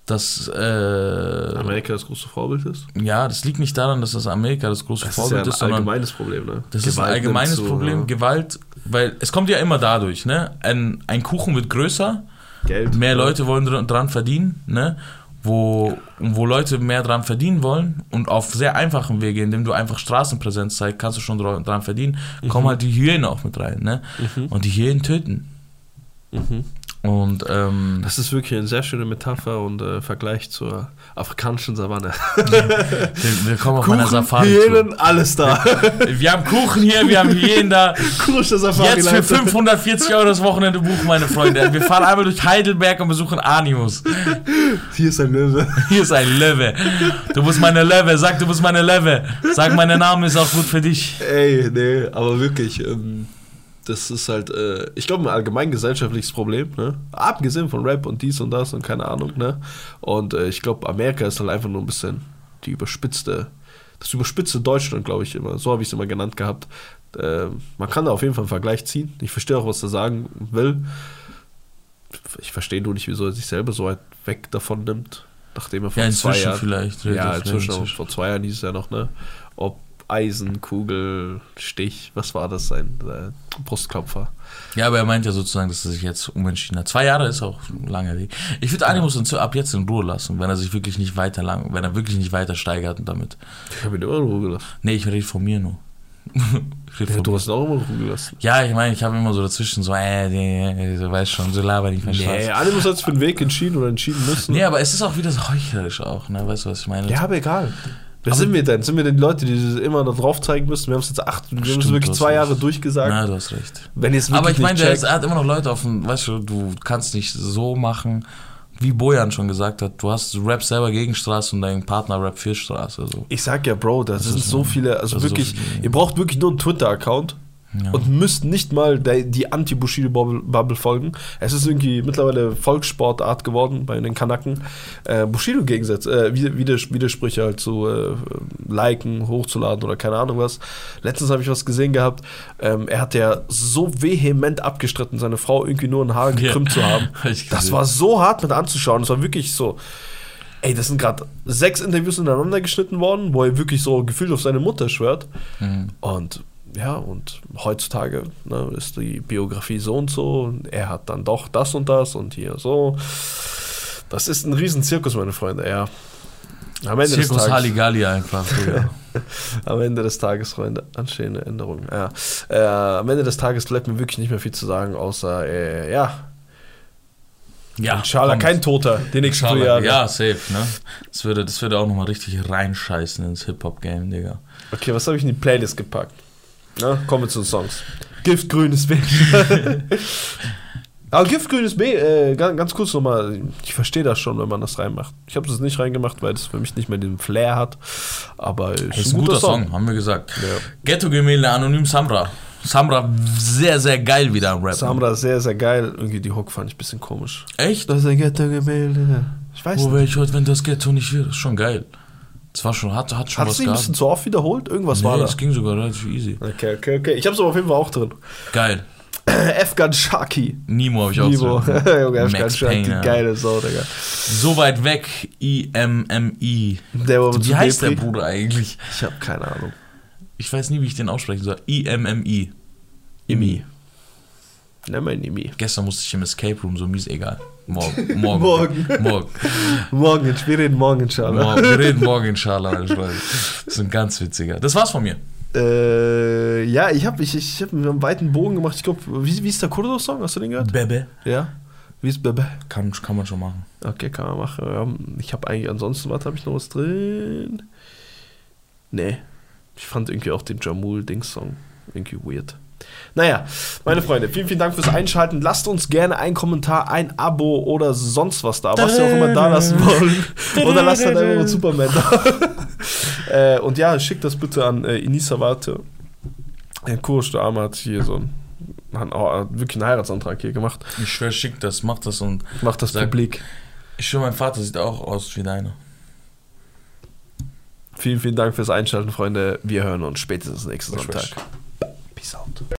dass, äh, Amerika das große Vorbild ist. ja, das liegt nicht daran, dass das Amerika das große Das ist ja Vorbild ein ist, allgemeines Problem, ne? das ist ein Gewalt allgemeines zu, Problem. ja. Gewalt, weil es kommt ja immer dadurch, ne? Ein, ein Kuchen wird größer, Geld. mehr ja. Leute wollen dr- dran verdienen, ne? Wo, wo Leute mehr dran verdienen wollen und auf sehr einfachen Wege, indem du einfach Straßenpräsenz zeigst, kannst du schon dra- dran verdienen, kommen halt die Hyänen auch mit rein, ne? Mhm. Und die Hyänen töten. Mhm. Und ähm, Das ist wirklich eine sehr schöne Metapher und äh, Vergleich zur afrikanischen Savanne. *laughs* wir, wir kommen auf meiner Safari. Hyänen, alles da. Wir haben Kuchen hier, wir haben Hyänen da. Kurische Safari. Jetzt für Leute. 540 Euro das Wochenende buchen, meine Freunde. Wir fahren einmal durch Heidelberg und besuchen Animus. Hier ist ein Löwe. Hier ist ein Löwe. Du bist meine Löwe. Sag, du bist meine Löwe. Sag, mein Name ist auch gut für dich. Ey, nee, aber wirklich, ähm, das ist halt, äh, ich glaube, ein allgemein gesellschaftliches Problem, ne? Abgesehen von Rap und dies und das und keine Ahnung, ne? Und äh, ich glaube, Amerika ist halt einfach nur ein bisschen die überspitzte, das überspitzte Deutschland, glaube ich immer. So habe ich es immer genannt gehabt. Äh, man kann da auf jeden Fall einen Vergleich ziehen. Ich verstehe auch, was er sagen will. Ich verstehe nur nicht, wieso er sich selber so weit weg davon nimmt, nachdem er vor Ja, zwei inzwischen Jahren. vielleicht. Ja, Vielleicht inzwischen, auch vor zwei Jahren hieß es ja noch, ne? Ob Eisen, Kugel, Stich, was war das sein? Äh, Brustklopfer. Ja, aber er meint ja sozusagen, dass er sich jetzt umentschieden hat. Zwei Jahre ist auch ein langer Weg. Ich würde Animus in- ab jetzt in Ruhe lassen, wenn er sich wirklich nicht weiter lang, wenn er wirklich nicht weiter steigert damit. Ich habe ihn immer in Ruhe gelassen. Nee, ich rede von mir nur. *laughs* Ja, du hast auch immer in Ruhe gelassen. Ja, ich meine, ich habe immer so dazwischen so, äh, nee, du weißt schon, so laber nicht mehr Nee, Spaß. Animus hat sich für den Weg entschieden oder entschieden müssen. Nee, aber es ist auch wieder so heuchlerisch auch, ne? Weißt du, was ich meine? Ja, aber egal. Wer Aber- sind wir denn? Sind wir denn die Leute, die immer da drauf zeigen müssen? Wir haben es jetzt acht, wir haben es wirklich zwei recht. Jahre durchgesagt. Na, du hast recht. Wenn wirklich Aber ich meine, er hat immer noch Leute auf dem, weißt du, du kannst nicht so machen, wie Bojan schon gesagt hat, du hast rappst selber gegen Straße und dein Partner rappt für Straße. So. ich sag ja, Bro, das, sind ist so viele, also das ist so wirklich, viel. ihr braucht wirklich nur einen Twitter-Account Ja. und müsst nicht mal die Anti-Bushido-Bubble folgen. Es ist irgendwie mittlerweile Volkssportart geworden bei den Kanaken. Äh, Bushido-Gegensätze, äh, Wider- Widers Widersprüche halt zu äh, liken, hochzuladen oder keine Ahnung was. Letztens habe ich was gesehen gehabt, ähm, er hat ja so vehement abgestritten, seine Frau irgendwie nur ein Haar gekrümmt zu haben. *laughs* Das war so hart mit anzuschauen. Das war wirklich so. Ey, das sind gerade sechs Interviews ineinander geschnitten worden, wo er wirklich so gefühlt auf seine Mutter schwört. Mhm. Und ja, und heutzutage ne, ist die Biografie so und so. Und er hat dann doch das und das und hier so. Das ist ein Riesenzirkus, meine Freunde, ja. Am Ende, des Zirkus Tages, Halligalli einfach. Digga. *laughs* am Ende des Tages, Freunde, anstehende Änderungen. Ja. Äh, am Ende des Tages bleibt mir wirklich nicht mehr viel zu sagen, außer, äh, ja, ja, Inshallah, kein Toter, die nächsten vier Inshallah. Jahre. Ja, safe, ne? Das würde, das würde auch nochmal richtig reinscheißen ins Hip-Hop-Game, Digga. Okay, was habe ich in die Playlist gepackt? Na, kommen wir zu den Songs. Giftgrünes B. *laughs* Aber Giftgrünes B, äh, ganz, ganz kurz nochmal, ich verstehe das schon, wenn man das reinmacht. Ich habe das nicht reingemacht, weil es für mich nicht mehr den Flair hat. Aber es Ist ein guter Song, haben wir gesagt. Ja. Ghetto-Gemälde, Anonym Samra. Samra sehr, sehr geil wieder am Rap. Samra sehr, sehr geil. Irgendwie die Hook fand ich ein bisschen komisch. Echt? Das ist ein Ghetto-Gemälde. Ich weiß Wo wäre ich heute, wenn das Ghetto nicht wäre? Ist schon geil. Das war schon, hat, hat schon Hat was es nicht ein bisschen zu oft wiederholt? Irgendwas war Nee, da. das ging sogar relativ easy. Okay, okay, okay. Ich hab's aber auf jeden Fall auch drin. Geil. *clears throat* Afghan Shaki. Nemo habe ich auch Nivo. drin. *laughs* Junge, Afghan Shaki, Payne, ja. geile Sau, Digga. So weit weg, IMMI. Der war Wie heißt der Depri. Bruder eigentlich? Ich hab keine Ahnung. Ich weiß nie, wie ich den aussprechen soll. IMMI. Imi. Nenn mal ihn Imi. Gestern musste ich im Escape Room, so mies egal. Morgen. *laughs* Morgen. Morgen. Morgen. Morgen, wir reden morgen, inshallah. Wir reden morgen, inshallah. Das ist ein ganz witziger. Das war's von mir. Äh, ja, ich hab, ich, ich hab einen weiten Bogen gemacht. Ich glaube, wie, wie ist der Kurdo-Song? Hast du den gehört? Bebe. Ja. Wie ist Bebe? Kann, kann man schon machen. Okay, kann man machen. Ich habe eigentlich ansonsten, was habe ich noch was drin? Nee. Ich fand irgendwie auch den Jamul-Dings-Song irgendwie weird. Naja, meine Freunde, vielen, vielen Dank fürs Einschalten. Lasst uns gerne einen Kommentar, ein Abo oder sonst was da, was ihr auch immer da lassen wollen. Oder lasst halt einfach Superman da. *laughs* äh, und ja, schickt das bitte an äh, Inisa Warte. Herr Kursch, der Arme hat hier so einen, hat auch wirklich einen Heiratsantrag hier gemacht. Ich schwör, schick das, mach das und Macht das Sag- publik. ich schwör, mein Vater sieht auch aus wie deiner. Vielen, vielen Dank fürs Einschalten, Freunde. Wir hören uns spätestens nächsten. Sonntag. Peace out.